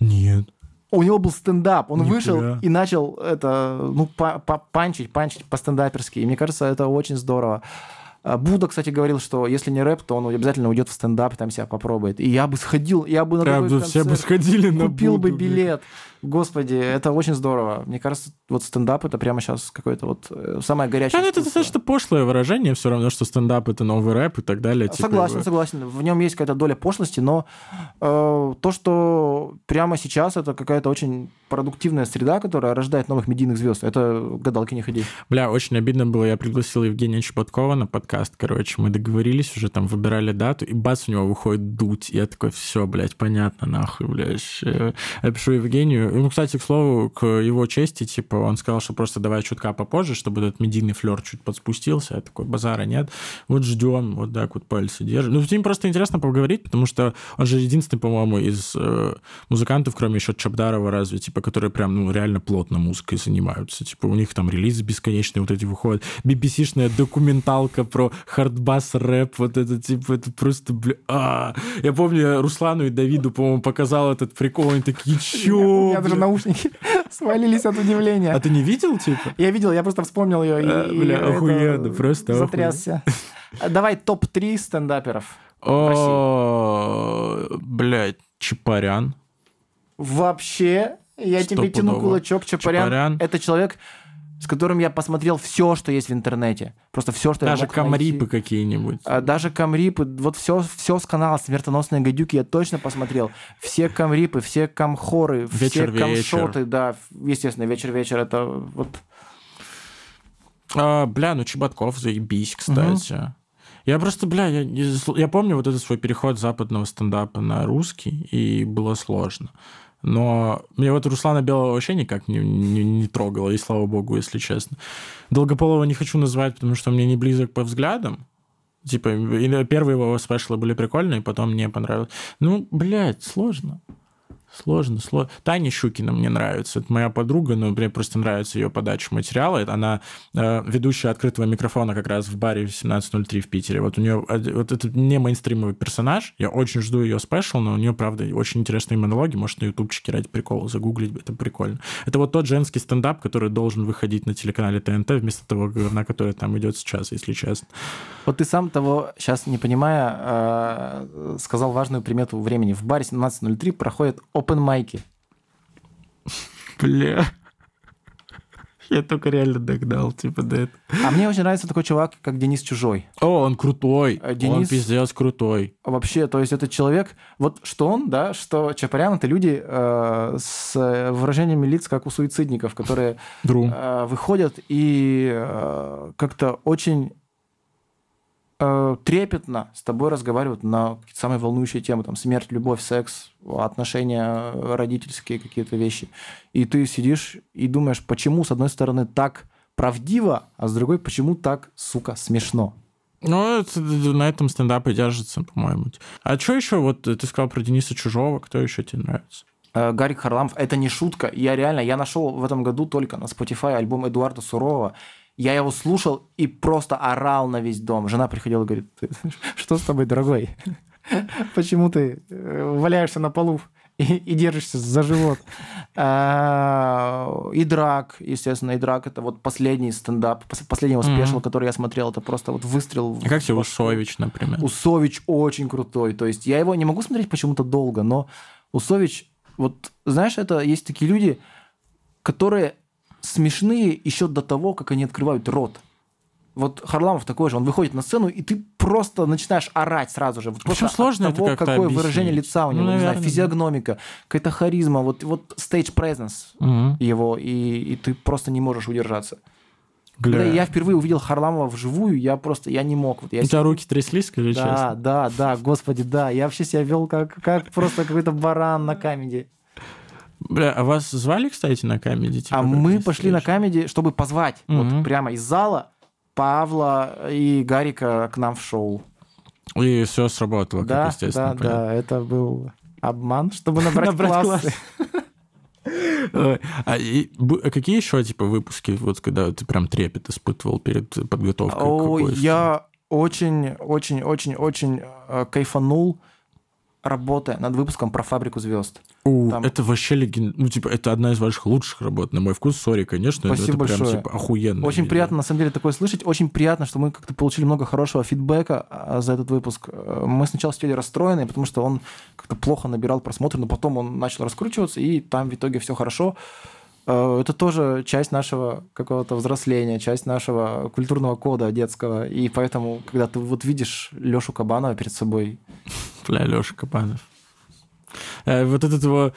Нет. У него был стендап, он Нихуя. вышел и начал это, ну, па- па- панчить, панчить по-стендаперски. И мне кажется, это очень здорово. А Буда, кстати, говорил, что если не рэп, то он обязательно уйдет в стендап и там себя попробует. И я бы сходил, я бы на такой тут все бы концерт сходили на купил бы Будду, блин. Господи, это очень здорово. Мне кажется, вот стендап это прямо сейчас какое-то вот э, самое горячее. Да, ну, это достаточно пошлое выражение, все равно, что стендап это новый рэп и так далее. типа, Согласен, его- согласен. В нем есть какая-то доля пошлости, но э, то, что прямо сейчас это какая-то очень продуктивная среда, которая рождает новых медийных звезд, это гадалки не ходи. Бля, очень обидно было, я пригласил Евгения Чеботкова на подкаст, короче, мы договорились уже, там, выбирали дату, и бац, у него выходит дуть, я такой, все, блядь, понятно, нахуй, блядь. Я пишу Евгению, ну, кстати, к слову, к его чести, типа, он сказал, что просто давай чутка попозже, чтобы этот медийный флер чуть подспустился, я такой, базара нет, вот ждем, вот так вот пальцы держим. Ну, с ним просто интересно поговорить, потому что он же единственный, по-моему, из э, музыкантов, кроме еще Чабдарова разве, типа, которые прям, ну, реально плотно музыкой занимаются. Типа, у них там релизы бесконечные вот эти выходят. BBC-шная документалка про хардбас рэп, вот это, типа, это просто, бля... а. Я помню, я Руслану и Давиду, по-моему, показал этот прикол, они такие, чё, меня даже бля?» наушники свалились от удивления. А ты не видел, типа? Я видел, я просто вспомнил ее и, и бля, охуенно, просто затрясся. А Давай топ-3 стендаперов. О, блядь, Чапарян. Вообще, я тебе тяну кулачок. Чапарян. Это человек, с которым я посмотрел все, что есть в интернете. Просто все, что Даже я мог камрипы найти. какие-нибудь. А даже камрипы, вот все, все с канала «Смертоносные гадюки» я точно посмотрел. Все камрипы, все камхоры, все Вечер-вечер. камшоты, да, естественно, вечер-вечер, это вот... А, бля, ну Чеботков, заебись, кстати. Я просто, бля, я, я помню вот этот свой переход западного стендапа на русский, и было сложно. Но мне вот Руслана Белого вообще никак не, не, не трогало, и слава богу, если честно. Долгополова не хочу называть, потому что мне не близок по взглядам. Типа, первые его спешлы были прикольные, потом мне понравилось. Ну, блядь, сложно. Сложно, сложно. Таня Щукина мне нравится. Это моя подруга, но мне просто нравится ее подача материала. Она э, ведущая открытого микрофона как раз в баре 1703 в Питере. Вот у нее вот это не мейнстримовый персонаж. Я очень жду ее спешл, но у нее, правда, очень интересные монологи. Может, на ютубчике ради прикола загуглить. Это прикольно. Это вот тот женский стендап, который должен выходить на телеканале ТНТ вместо того говна, который там идет сейчас, если честно. Вот ты сам того, сейчас не понимая, э, сказал важную примету времени. В баре 1703 проходит open майки. Бля. Я только реально догнал, типа, до этого. А мне очень нравится такой чувак, как Денис Чужой. О, он крутой. Он Денис- пиздец крутой. Вообще, то есть это человек, вот что он, да, что Чапарян, это люди э, с выражениями лиц, как у суицидников, которые э, выходят и э, как-то очень э, трепетно с тобой разговаривают на какие-то самые волнующие темы, там, смерть, любовь, секс, отношения э, родительские какие-то вещи. И ты сидишь и думаешь, почему, с одной стороны, так правдиво, а с другой, почему так, сука, смешно. Ну, это- на этом стендап и держится, по-моему. А что еще? Вот ты сказал про Дениса Чужого. Кто еще тебе нравится? Э, Гарик Харламов, это не шутка. Я реально, я нашел в этом году только на Spotify альбом Эдуарда Сурового. Я его слушал и просто орал на весь дом. Жена приходила и говорит, «Ты- что с тобой, дорогой? Почему ты э, валяешься на полу и, и держишься за живот? А, И драк, естественно, и драк это вот последний стендап, пос- последний его Мгм. спешл, который я смотрел, это просто вот выстрел. А как тебе. Усович, например? Усович очень крутой. То есть я его не могу смотреть почему-то долго, но Усович, вот знаешь, это есть такие люди, которые смешные еще до того, как они открывают рот. Вот Харламов такой же, он выходит на сцену, и ты просто начинаешь орать сразу же. Вот Причем сложно это того, как-то какое объяснить. выражение лица у Ну, него, не знаю, наверное, да. физиогномика, какая-то харизма, вот, вот stage presence Мгм. его, и, и ты просто не можешь удержаться. Гля. Когда я впервые увидел Харламова вживую, я просто, я не мог. Вот я У тебя руки тряслись, скажи да, честно? да, да, господи, да. Я вообще себя вел как, как просто какой-то баран на камеди. Бля, а вас звали, кстати, на камеди? типа, а мы на пошли на встречу? камеди, чтобы позвать Мгм. вот прямо из зала Павла и Гарика к нам в шоу. И все сработало, да, как естественно. да, понятно. да, это был обман, чтобы набрать, Набрать классы. Ой, А, и а какие еще типа выпуски, вот когда ты прям трепет испытывал перед подготовкой? какой-то? я очень, очень, очень, очень э, кайфанул, работая над выпуском про фабрику звезд. У, там- Это вообще леген... Ну, типа, это одна из ваших лучших работ, на мой вкус. Сори, конечно, но Спасибо это прям, большое. типа, охуенно. Очень приятно, на самом деле, такое слышать. Очень приятно, что мы как-то получили много хорошего фидбэка а, за этот выпуск. Э, Мы сначала сидели расстроенные, потому что он как-то плохо набирал просмотры, но потом он начал раскручиваться, и там в итоге все хорошо. Э, Это тоже часть нашего какого-то взросления, часть нашего культурного кода детского. И поэтому, когда ты вот видишь Лешу Кабанова перед собой, Бля, Леша Капанов. Э, Вот этот его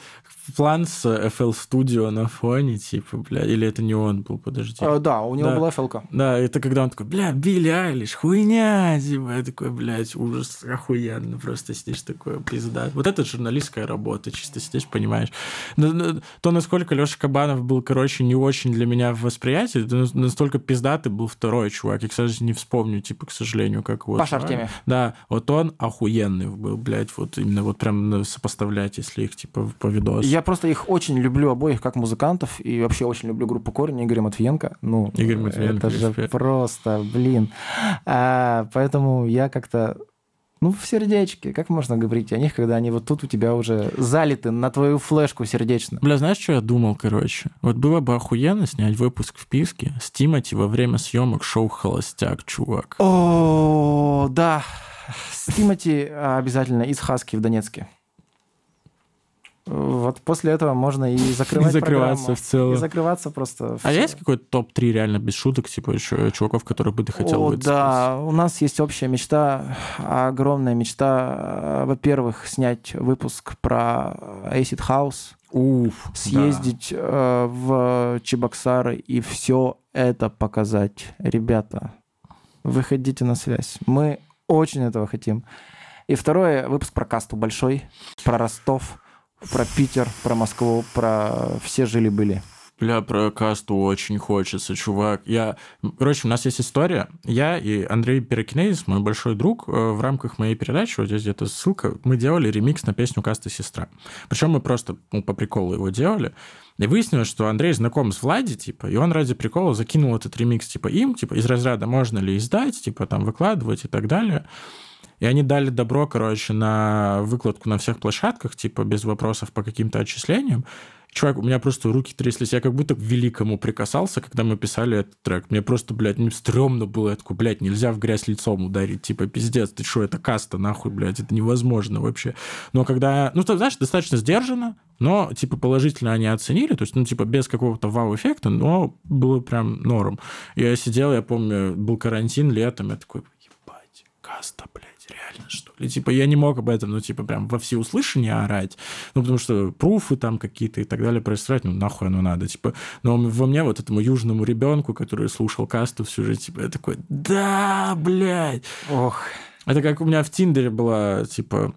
план с FL Studio на фоне, типа, бля, или это не он был, подожди. э, да, у него Да. была фелка. Да, это когда он такой, бля, Билли Айлиш, хуйня, типа, я такой, блядь, ужас, охуенно, просто сидишь такой, пизда. Вот это журналистская работа, чисто сидишь, понимаешь. Но- но То, насколько Леша Кабанов был, короче, не очень для меня в восприятии, то нас- настолько пиздатый был второй чувак. Я, кстати, не вспомню, типа, к сожалению, как его Паша. Артемьев. Да, вот он охуенный был, блядь, вот именно вот прям сопоставлять, если их, типа, по видосу. Я просто их очень люблю обоих как музыкантов, и вообще очень люблю группу Корень Игоря Матвиенко. Ну, Игорь Матвиенко, это же просто, блин. А, поэтому я как-то ну, в сердечке. Как можно говорить о них, когда они вот тут у тебя уже залиты на твою флешку сердечно? Бля, знаешь, что я думал, короче? Вот было бы охуенно снять выпуск в Писке с Тимати во время съемок шоу «Холостяк», чувак. О, да. С Тимати а, обязательно из Хаски в Донецке. Вот после этого можно и закрывать И закрываться в целом. И закрываться просто. А всё. есть какой-то топ-3 реально без шуток, типа еще чуваков, которых бы ты хотел О, да, у нас есть общая мечта, огромная мечта. Во-первых, снять выпуск про Acid House, Уф, съездить э, в Чебоксары и все это показать. Ребята, выходите на связь. Мы очень этого хотим. И второе, выпуск про касту большой, про Ростов. Про Питер, про Москву, про все жили-были. Бля, про касту очень хочется, чувак. Я... Короче, у нас есть история. Я и Андрей Перекинезис, мой большой друг, э, в рамках моей передачи, вот здесь где-то ссылка, мы делали ремикс на песню «Каста сестра». Причем мы просто ну, по приколу его делали. И выяснилось, что Андрей знаком с Влади, типа, и он ради прикола закинул этот ремикс, типа, им, типа, из разряда можно ли издать, типа, там, выкладывать и так далее. И они дали добро, короче, на выкладку на всех площадках, типа, без вопросов по каким-то отчислениям. Чувак, у меня просто руки тряслись. Я как будто к великому прикасался, когда мы писали этот трек. Мне просто, блядь, мне стрёмно было. Я такой, блядь, нельзя в грязь лицом ударить. Типа, пиздец, ты что, это каста, нахуй, блядь, это невозможно вообще. Но когда... Ну, ты знаешь, достаточно сдержанно, но, типа, положительно они оценили. То есть, ну, типа, без какого-то вау-эффекта, но было прям норм. Я сидел, я помню, был карантин летом, я такой, ебать, каста, блядь реально, что ли? Типа, я не мог об этом, ну, типа, прям во всеуслышание орать, ну, потому что пруфы там какие-то и так далее происходят, ну, нахуй оно надо, типа. Но во мне, вот этому южному ребенку, который слушал касту всю жизнь, типа, я такой, да, блядь. Ох. Это как у меня в Тиндере была, типа,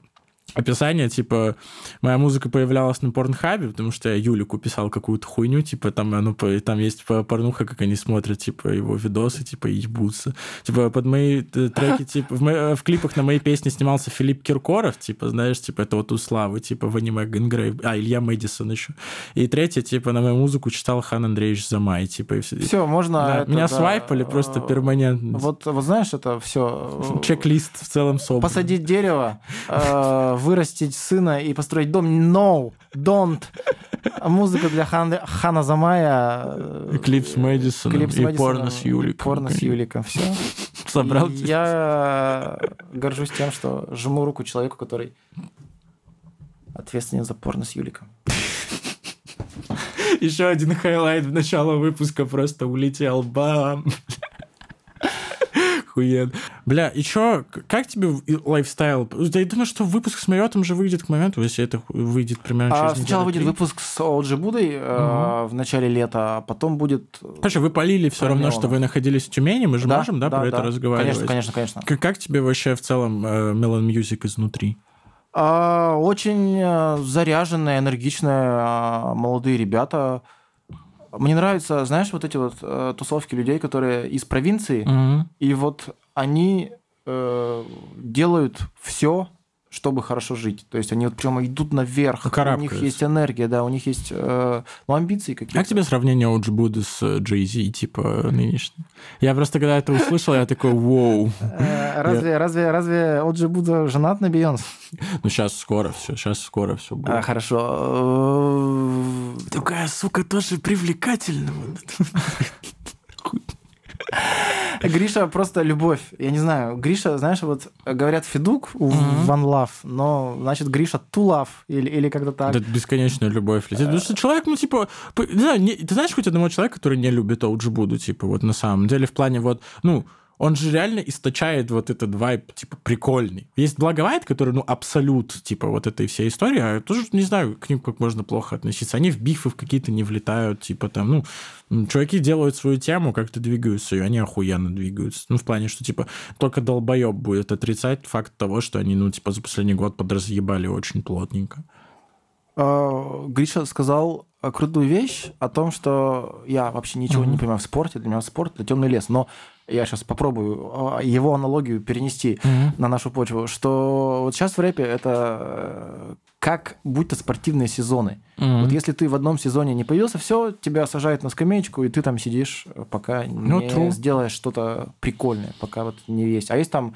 описание, типа, моя музыка появлялась на порнхабе, потому что я Юлику писал какую-то хуйню, типа, там, ну, там есть порнуха, как они смотрят, типа, его видосы, типа, ебутся. Типа, под мои треки, типа, в, мои, в клипах на мои песни снимался Филипп Киркоров, типа, знаешь, типа, это вот у Славы, типа, в аниме Генгрейв, а, Илья Мэдисон еще. И третье, типа, на мою музыку читал Хан Андреевич Замай, типа, и все. Все, можно... Да, это, меня да, свайпали просто перманентно. Вот, вот знаешь, это все... Чек-лист в целом собран. Посадить дерево, э, вырастить сына и построить дом. No, don't. Музыка для Хан, Хана Замая. э, Клип с Мэдисоном клип с и Мэдисоном, порно с Юликом. Порно с Юликом. Все. Собрал. Я горжусь тем, что жму руку человеку, который ответственен за порно с Юликом. Еще один highlight в начало выпуска просто улетел. Бам! Хуен. Бля, и чё, как тебе lifestyle? Я думаю, что выпуск с Мариотом же выйдет к моменту, если это выйдет примерно А через сначала выйдет выпуск с OG Будой э, в начале лета, а потом будет... Короче, вы полили все равно, что вы находились в Тюмени, мы же можем, да, про это разговаривать? Конечно, конечно, конечно. Как, как тебе вообще в целом э, Melon Music изнутри? А, очень э, заряженные, энергичные а, молодые ребята. Мне нравятся, знаешь, вот эти вот э, тусовки людей, которые из провинции, и вот они э, делают все, чтобы хорошо жить. То есть они вот прямо идут наверх. Ну, у них есть энергия, да, у них есть э, ну, амбиции какие-то. Как тебе сравнение OG Буды с Джей Зи, типа, нынешним? Я просто, когда это услышал, я такой, воу. Э, Разве, разве, разве Оджи Буда женат на Бейонс? Ну, сейчас скоро все, сейчас скоро все будет. А, хорошо. Э, Такая, сука, тоже привлекательная. Гриша просто любовь. Я не знаю. Гриша, знаешь, вот говорят Федук у One Love, но значит Гриша Two Love или, или как-то так. Да, бесконечная любовь летит. Потому что человек, ну, типа, не знаю, не- ты знаешь хоть одного человека, который не любит Оуджи Буду, типа, вот на самом деле, в плане вот, ну, он же реально источает вот этот вайб, типа, прикольный. Есть Благовайт, который, ну, абсолют, типа, вот этой всей истории, а я тоже не знаю, к ним как можно плохо относиться. Они в бифы в какие-то не влетают, типа, там, ну, чуваки делают свою тему, как-то двигаются, и они охуенно двигаются. Ну, в плане, что, типа, только долбоеб будет отрицать факт того, что они, ну, типа, за последний год подразъебали очень плотненько. Э, Гриша сказал крутую вещь о том, что я вообще ничего не понимаю в спорте, для меня спорт это темный лес, но я сейчас попробую э, его аналогию перенести на нашу почву, что вот сейчас в рэпе это э, как будто спортивные сезоны. Вот если ты в одном сезоне не появился, все, тебя сажают на скамеечку, и ты там сидишь, пока Ну, не true. сделаешь что-то прикольное, пока вот не есть. А есть там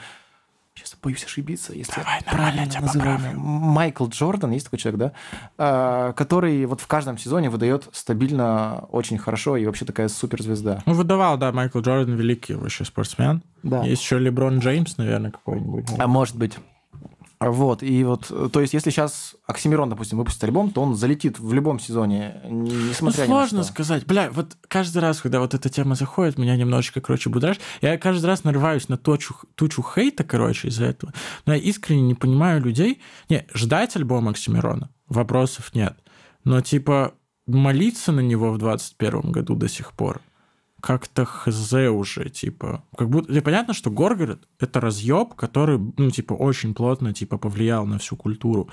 Сейчас боюсь ошибиться, если Давай, правильно тебя называю. поправлю. Майкл Джордан, есть такой человек, да, А, который вот в каждом сезоне выдает стабильно очень хорошо и вообще такая суперзвезда. Ну, выдавал, да, Майкл Джордан великий вообще спортсмен. Да. Есть еще Леброн Джеймс, наверное, какой-нибудь. А может быть. Вот, и вот, то есть, если сейчас Оксимирон, допустим, выпустит альбом, то он залетит в любом сезоне, не- Ну, несмотря ни на сложно сказать. Бля, вот каждый раз, когда вот эта тема заходит, меня немножечко, короче, будоражит. Я каждый раз нарываюсь на тучу, тучу хейта, короче, из-за этого. Но я искренне не понимаю людей. Не, ждать альбом Оксимирона вопросов нет. Но, типа, молиться на него в 21 году до сих пор как-то хз уже, типа. Как будто... и понятно, что Горгород — это разъеб, который, ну, типа, очень плотно, типа, повлиял на всю культуру.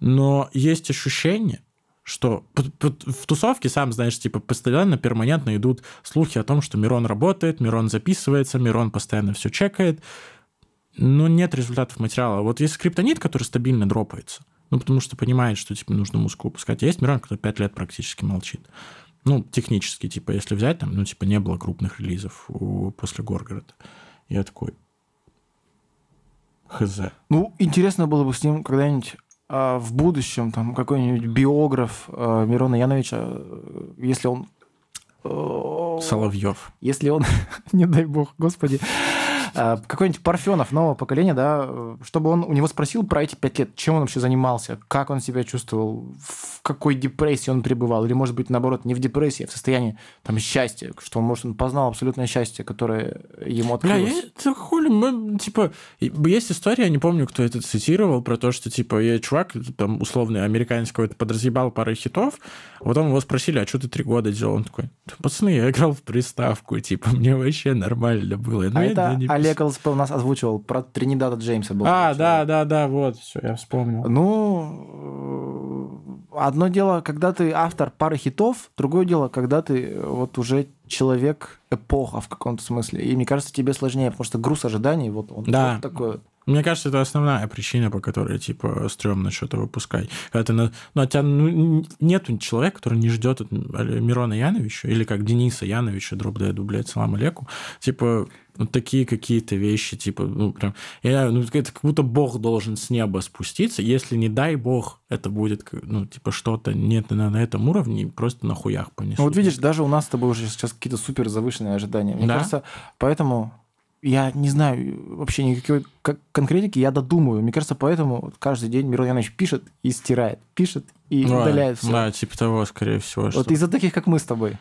но есть ощущение, что в тусовке, сам знаешь, типа постоянно, перманентно идут слухи о том, что Мирон работает, Мирон записывается, Мирон постоянно все чекает, но нет результатов материала. Вот есть скриптонит, который стабильно дропается, ну, потому что понимает, что, типа, нужно музыку выпускать. А есть Мирон, который пять лет практически молчит. Ну, технически, типа, если взять, там, ну, типа, не было крупных релизов у- после Горгорода. Я такой, хз. Ну, интересно было бы с ним когда-нибудь а, в будущем, там, какой-нибудь биограф а, Мирона Яновича, э, если он... э, Соловьев. Если он, не дай бог, господи, какой-нибудь Парфенов нового поколения, да, э, чтобы он у него спросил про эти пять лет, чем он вообще занимался, как он себя чувствовал, в какой депрессии он пребывал, или, может быть, наоборот, не в депрессии, а в состоянии там счастья, что может, он познал абсолютное счастье, которое ему Бля, открылось. я, это хули, мы, типа, есть история, я не помню, кто это цитировал, про то, что, типа, я чувак, там, условный, американец какой-то, подразъебал пару хитов, а потом его спросили, а что ты три года делал? Он такой, «Да, пацаны, я играл в приставку, типа, мне вообще нормально было. Ну, а я это не пис- Олег ЛСП у нас озвучивал про Тринидада Джеймса. Был А, да, да, да, вот, все, я вспомнил. Ну, э, одно дело, когда ты автор пары хитов, другое дело, когда ты э, вот уже человек эпоха в каком-то смысле. И мне кажется, тебе сложнее, потому что груз ожиданий, вот он Да. вот такой. Мне кажется, это основная причина, по которой, типа, стрёмно что-то выпускать. Когда ты на... Ну, от тебя ну, нету человека, который не ждет от Мирона Яновича, или как Дениса Яновича, дроп деду, блядь, салам алейкум. Типа, вот такие какие-то вещи, типа, ну, прям... Я, ну, это как будто Бог должен с неба спуститься. Если, не дай Бог, это будет, ну, типа, что-то нет на, на этом уровне, просто на хуях понесут. Ну, вот видишь, даже у нас с тобой уже сейчас какие-то супер завышенные ожидания. Мне Да? кажется, поэтому я не знаю вообще никакой кон- конкретики, я додумаю. Мне кажется, поэтому каждый день Мирон Янович пишет и стирает, пишет и Да, удаляет все. Да, типа того, скорее всего. Вот что- из-за таких, как мы с тобой.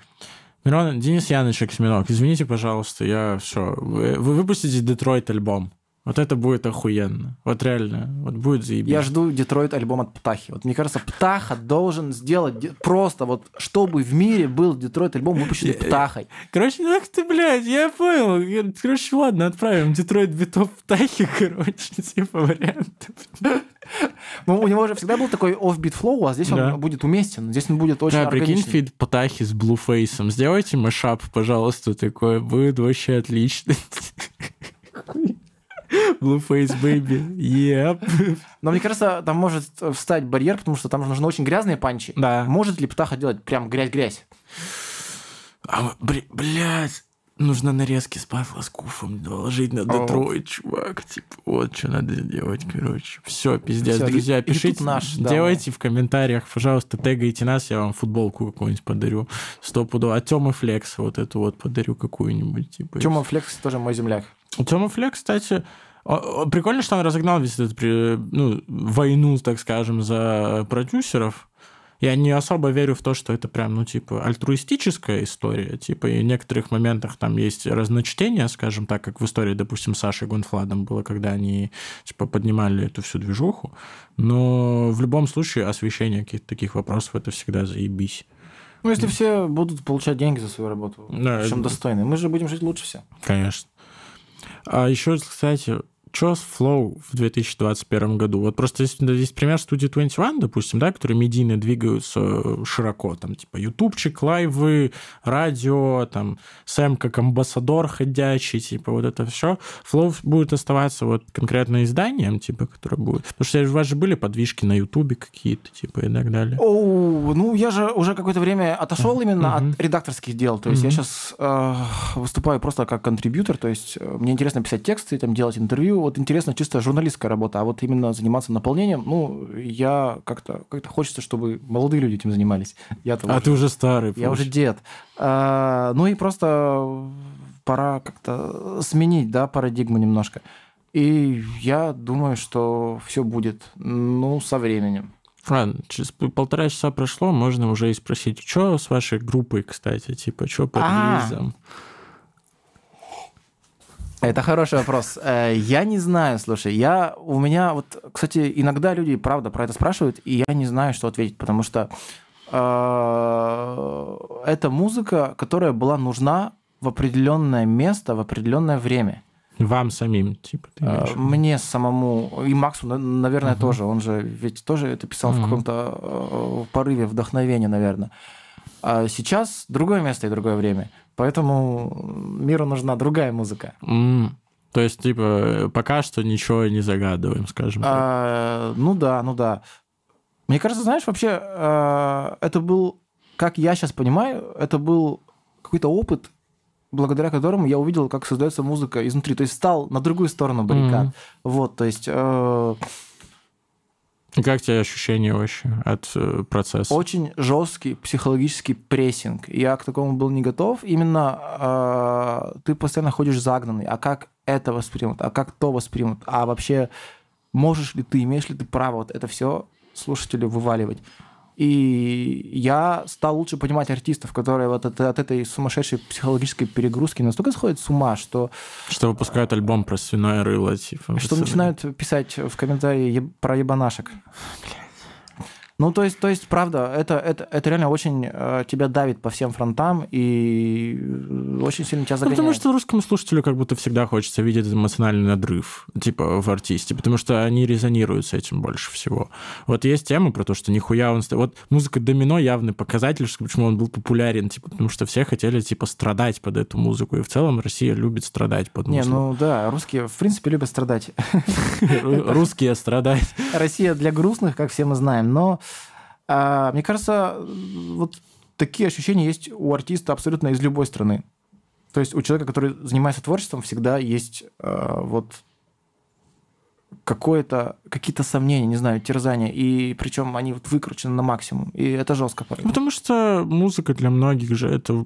Мирон, Денис Яныч Оксиминок, извините, пожалуйста, я все. Вы выпустите Детройт альбом. Вот это будет охуенно. Вот реально. Вот будет заебись. Я жду Детройт альбом от Птахи. Вот мне кажется, Птаха должен сделать де- просто вот, чтобы в мире был Детройт альбом, выпущенный Птахой. Короче, ну ах ты, блядь, я понял. Короче, ладно, отправим Детройт битов Птахи, короче, типа вариантов. Ну, у него же всегда был такой off-beat flow, а здесь Да. он будет уместен. Здесь он будет очень Да, прикинь, органичный. фид Птахи с Блуфейсом. Сделайте машап, пожалуйста, такое. Будет вообще отлично. Blueface, baby. Yep. Но мне кажется, там может встать барьер, потому что там нужны очень грязные панчи. Да. Может ли Птаха делать прям грязь-грязь? А, блядь, нужно нарезки с Павла с Куфом доложить на Детройт, чувак. Типа, вот что надо сделать, короче. Все, пиздец, Всё, друзья, и- и пишите, наш, да, делайте в комментариях, пожалуйста, тегайте нас, я вам футболку какую-нибудь подарю. Стопудово. А Тёмы Флекс вот эту вот подарю какую-нибудь. Типа, Тёма Флекс тоже мой земляк. Тёма Флекс, кстати, прикольно, что он разогнал весь этот ну, войну, так скажем, за продюсеров. Я не особо верю в то, что это прям, ну, типа, альтруистическая история. Типа, и в некоторых моментах там есть разночтение, скажем так, как в истории, допустим, с Сашей Гонфладом было, когда они, типа, поднимали эту всю движуху. Но в любом случае освещение каких-то таких вопросов это всегда заебись. Ну, если все будут получать деньги за свою работу, Да, причем это- достойные, мы же будем жить лучше все. Конечно. А еще, кстати, что с Flow в 2021 году? Вот просто есть, есть пример студии 21, допустим, да, которые медийно двигаются э, широко, там, типа, ютубчик, лайвы, радио, там, Сэм как амбассадор ходячий, типа, вот это все. Flow будет оставаться вот конкретно изданием, типа, которое будет... Потому что у вас же были подвижки на ютубе какие-то, типа, и так далее. Оу, ну я же уже какое-то время отошел именно Мгм. от редакторских дел. То есть я Мгм. сейчас выступаю просто как контрибьютор. То есть э, мне интересно писать тексты, там делать интервью. Вот интересно чисто журналистская работа. А вот именно заниматься наполнением, ну я как-то как хочется, чтобы молодые люди этим занимались. Я-то А уже- ты уже старый. Я уже получается. дед. А, ну и просто пора как-то сменить, да, парадигму немножко. И я думаю, что все будет, ну, со временем. Ладно, через полтора часа прошло, можно уже и спросить, что с вашей группой, кстати, типа, что по А. релизам? Это хороший вопрос. Э, Я не знаю, слушай, я у меня вот, кстати, иногда люди, правда, про это спрашивают, и я не знаю, что ответить, потому что э, это музыка, которая была нужна в определенное место, в определенное время. Вам самим, типа, ты в виду? Мне самому, и Максу, на- наверное, Мгм. тоже. Он же ведь тоже это писал в Мгм. каком-то порыве вдохновения, наверное. А сейчас другое место и другое время. Поэтому миру нужна другая музыка. М, То есть, типа, пока что ничего не загадываем, скажем так. А, ну да, ну да. Мне кажется, знаешь, вообще, э, это был, как я сейчас понимаю, это был какой-то опыт, благодаря которому я увидел, как создается музыка изнутри. То есть стал на другую сторону баррикад. Мгм. Вот, то есть э, Как тебе ощущения вообще от э, процесса? очень жесткий психологический прессинг. Я к такому был не готов. Именно э, ты постоянно ходишь загнанный. А как это воспримут? А как то воспримут? А вообще можешь ли ты, имеешь ли ты право вот это все слушателю вываливать? И я стал лучше понимать артистов, которые вот от, от этой сумасшедшей психологической перегрузки настолько сходят с ума, что, Что выпускают альбом про свиное рыло, типа. что начинают писать в комментарии еб- про ебанашек. Ну, то есть, то есть, правда, это, это, это реально очень э, тебя давит по всем фронтам и э, очень сильно тебя Ну, загоняет. потому что русскому слушателю как будто всегда хочется видеть эмоциональный надрыв, типа, в артисте, потому что они резонируют с этим больше всего. Вот есть тема про то, что нихуя он... Вот музыка «Домино» явный показатель, что почему он был популярен, типа, потому что все хотели, типа, страдать под эту музыку, и в целом Россия любит страдать под Не, музыку. ну да, русские, в принципе, любят страдать. Ру- Русские страдать. Россия для грустных, как все мы знаем, но а, мне кажется, вот такие ощущения есть у артиста абсолютно из любой страны. То есть у человека, который занимается творчеством, всегда есть а, вот какое-то, какие-то сомнения, не знаю, терзания, и причем они вот выкручены на максимум, и это жестко порой. Ну, Потому что музыка для многих же это...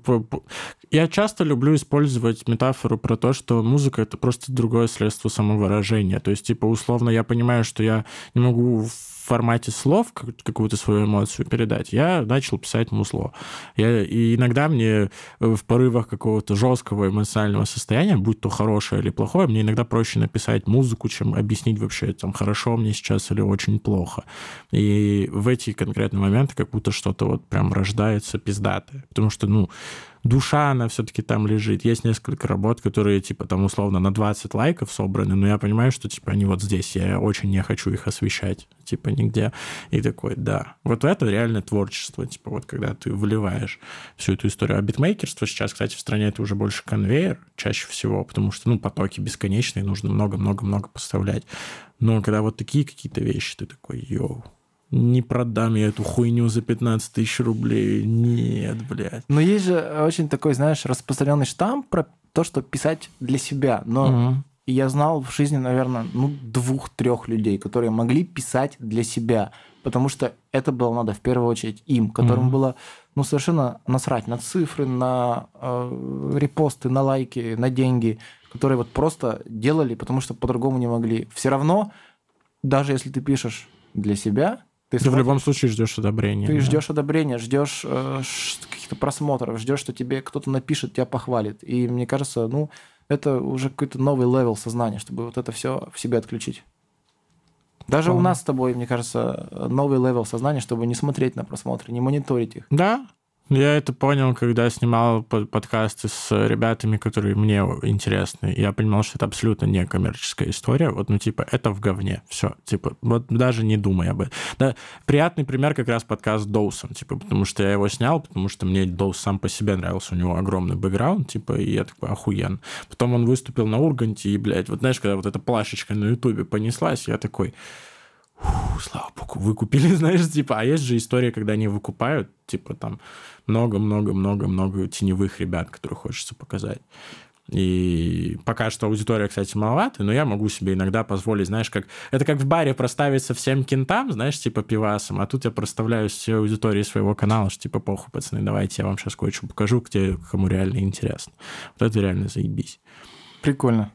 Я часто люблю использовать метафору про то, что музыка — это просто другое средство самовыражения. То есть, типа, условно, я понимаю, что я не могу формате слов как- какую-то свою эмоцию передать. Я начал писать музло. Я, и иногда мне э, в порывах какого-то жесткого эмоционального состояния, будь то хорошее или плохое, мне иногда проще написать музыку, чем объяснить вообще, там, хорошо мне сейчас или очень плохо. И в эти конкретные моменты как будто что-то вот прям рождается пиздатое. Потому что, ну, душа, она все-таки там лежит. Есть несколько работ, которые, типа, там, условно, на 20 лайков собраны, но я понимаю, что, типа, они вот здесь, я очень не хочу их освещать, типа, нигде. И такой, да. Вот это реально творчество, типа, вот когда ты вливаешь всю эту историю. А битмейкерство сейчас, кстати, в стране это уже больше конвейер чаще всего, потому что, ну, потоки бесконечные, нужно много-много-много поставлять. Но когда вот такие какие-то вещи, ты такой, йоу, не продам я эту хуйню за 15 тысяч рублей. Нет, блядь. Но есть же очень такой, знаешь, распространенный штамп про то, что писать для себя. Но. И я знал в жизни, наверное, ну, двух-трех людей, которые могли писать для себя, потому что это было надо в первую очередь им, которым Мгм. было ну, совершенно насрать на цифры, на э, репосты, на лайки, на деньги, которые вот просто делали, потому что по-другому не могли. Все равно, даже если ты пишешь для себя, ты, в любом случае ждешь одобрения. ты да. ждешь одобрения, ждешь э, каких-то просмотров, ждешь, что тебе кто-то напишет, тебя похвалит. И мне кажется, ну, это уже какой-то новый level сознания, чтобы вот это все в себе отключить. Даже у нас с тобой, мне кажется, новый level сознания, чтобы не смотреть на просмотры, не мониторить их. Да, я это понял, когда снимал под- подкасты с ребятами, которые мне интересны. Я понимал, что это абсолютно не коммерческая история. Вот, ну, типа, это в говне. Все. Типа, вот даже не думай об этом. Да, приятный пример как раз подкаст с Доусом, типа, потому что я его снял, потому что мне Доус сам по себе нравился, у него огромный бэкграунд, типа, и я такой, охуен. Потом он выступил на Урганте, и, блядь, вот знаешь, когда вот эта плашечка на Ютубе понеслась, я такой, «Фу, слава богу, выкупили, знаешь, типа, а есть же история, когда они выкупают, типа, там, много-много-много-много теневых ребят, которых хочется показать. И пока что аудитория, кстати, маловато, но я могу себе иногда позволить, знаешь, как... Это как в баре проставиться всем кентам, знаешь, типа пивасом, а тут я проставляю всей аудитории своего канала, что типа, похуй, пацаны, давайте я вам сейчас кое-что покажу, где кому реально интересно. Вот это реально заебись. Прикольно.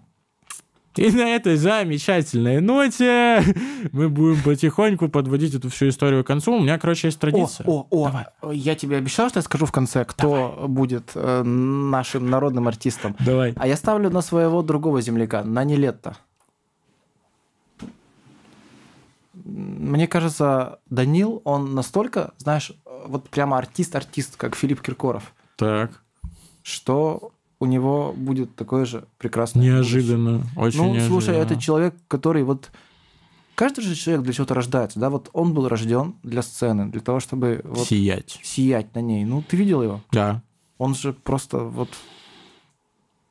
И на этой замечательной ноте мы будем потихоньку подводить эту всю историю к концу. У меня, короче, есть традиция. О, о, Давай. о, я тебе обещал, что я скажу в конце, кто будет э, нашим народным артистом. Давай. А я ставлю на своего другого земляка, на Нелетто. Мне кажется, Данил, он настолько, знаешь, вот прямо артист-артист, как Филипп Киркоров, Так. что у него будет такое же прекрасное будущее. Неожиданно. Очень Ну, неожиданно. слушай, это человек, который вот... Каждый же человек для чего-то рождается, да? Вот он был рожден для сцены, для того, чтобы вот Сиять. сиять на ней. Ну, ты видел его? Да. Он же просто вот...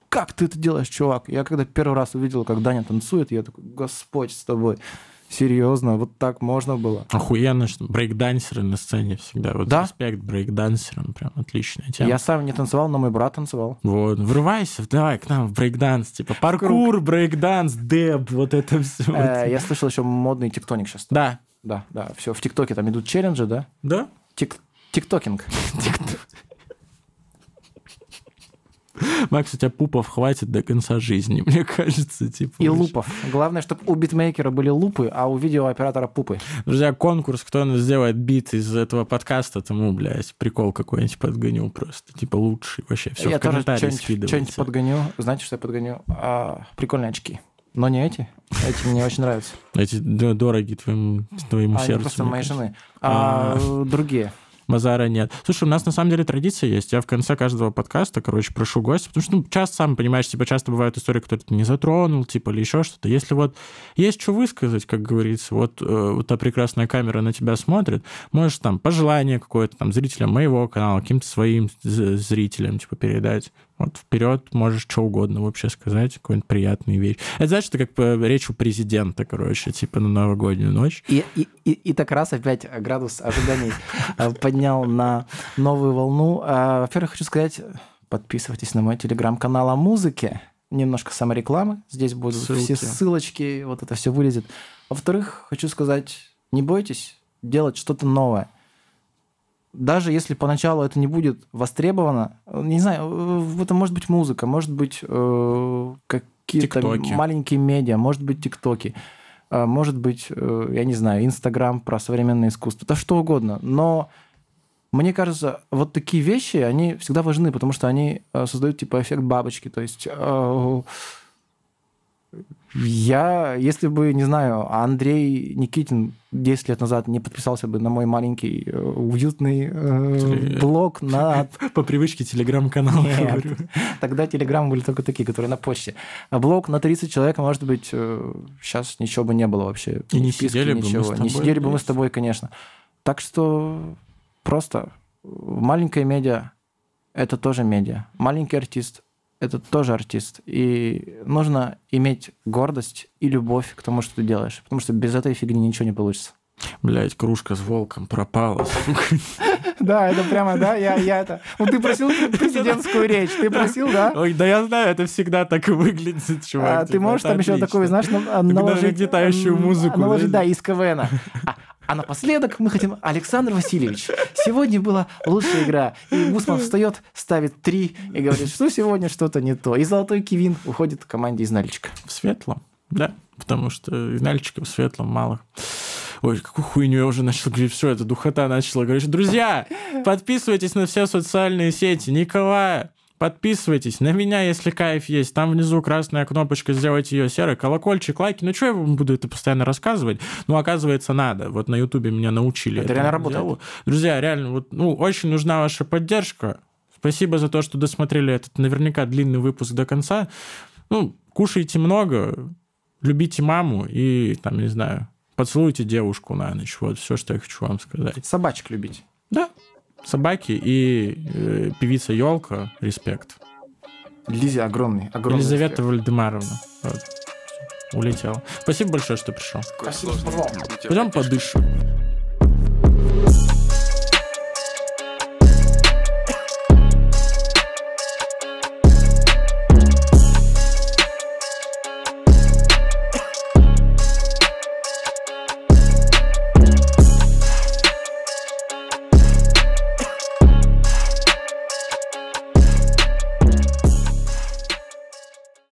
Как ты это делаешь, чувак? Я когда первый раз увидел, как Даня танцует, я такой, Господь с тобой. Серьезно, вот так можно было. Охуенно, что брейкдансеры на сцене всегда. Вот Да? респект брейкдансерам, прям отличная тема. Я сам не танцевал, но мой брат танцевал. Вот, врывайся, давай к нам в брейкданс, типа паркур, брейкданс, dab, вот это все. Э, Я слышал еще модный тиктоник сейчас. Да. Да, да, все, в ТикТоке там идут челленджи, да? Да? Тик- Тиктокинг. Макс, у тебя пупов хватит до конца жизни, мне кажется, типа. И лупов. Главное, чтобы у битмейкера были лупы, а у видеооператора пупы. Друзья, конкурс, кто сделает бит из этого подкаста, тому, блядь, прикол какой-нибудь подгоню просто. Типа лучший вообще. Все я в тоже комментарии что-нибудь, скидывайте. что-нибудь подгоню. Знаете, что я подгоню? А, прикольные очки. Но не эти. Эти мне очень нравятся. Эти дороги твоему, твоему А, сердцу. просто моей кажется. жены. А, другие. Базара нет. Слушай, у нас на самом деле традиция есть. Я в конце каждого подкаста, короче, прошу гостя, потому что, ну, часто, сам понимаешь, типа, часто бывают истории, которые ты не затронул, типа, или еще что-то. Если вот есть что высказать, как говорится, вот, э, вот та прекрасная камера на тебя смотрит, можешь там пожелание какое-то там зрителям моего канала, каким-то своим зрителям, типа, передать. Вот вперед можешь что угодно вообще сказать, какую-нибудь приятную вещь. Это знаешь, это как э, речь у президента, короче, типа на новогоднюю ночь. И, и, и, и так раз опять градус ожиданий э, поднял на новую волну. А, Во-первых, хочу сказать, подписывайтесь на мой телеграм-канал о музыке. Немножко саморекламы. Здесь будут Ссылки. все ссылочки, вот это все вылезет. Во-вторых, хочу сказать, не бойтесь делать что-то новое. Даже если поначалу это не будет востребовано, э, не знаю, это может быть музыка, может быть э, какие-то маленькие медиа, может быть тиктоки, э, может быть, э, я не знаю, Инстаграм про современное искусство, да что угодно. Но мне кажется, вот такие вещи, они всегда важны, потому что они э, создают типа эффект бабочки. То есть э, я, если бы, не знаю, Андрей Никитин 10 лет назад не подписался бы на мой маленький э, уютный э, блог на По привычке телеграм-канал Нет. говорю. Тогда телеграммы были только такие, которые на почте. А блог на 30 человек, может быть, сейчас ничего бы не было вообще. И не Ни списка, сидели бы мы ничего. Не сидели бы мы с тобой, конечно. Так что просто маленькая медиа – это тоже медиа. Маленький артист – это тоже артист. И нужно иметь гордость и любовь к тому, что ты делаешь. Потому что без этой фигни ничего не получится. Блять, кружка с волком пропала. Да, это прямо, да, я, я это... Ну, ты просил президентскую речь, ты просил, да? Ой, да я знаю, это всегда так и выглядит, чувак. А, ты можешь там еще такой, знаешь, на- наложить... нагнетающую м, музыку, Наложить, да? да, из КВН. А, напоследок мы хотим... Александр Васильевич, сегодня была лучшая игра. И Гусман встает, ставит три и говорит, что сегодня что-то не то. И золотой кивин уходит к команде из Нальчика. В светлом, да, потому что нальчиков в светлом мало. Ой, какую хуйню я уже начал говорить. Все, это духота начала говорить. Друзья, подписывайтесь на все социальные сети. Николая, подписывайтесь. На меня, если кайф есть. Там внизу красная кнопочка, сделайте ее серой. Колокольчик, лайки. Ну, что я вам буду это постоянно рассказывать? Ну, оказывается, надо. Вот на Ютубе меня научили. Это реально работает. делу. Друзья, реально, вот, ну, очень нужна ваша поддержка. Спасибо за то, что досмотрели этот наверняка длинный выпуск до конца. Ну, кушайте много, любите маму и, там, не знаю, поцелуйте девушку на ночь. Вот все, что я хочу вам сказать. Собачек любить. Да, собаки и э, певица Елка. Респект. Лизе огромный, огромный. Елизавета респект. Вальдемаровна. Вот. Улетела. Спасибо большое, что пришел. Спасибо, Пойдем подышим.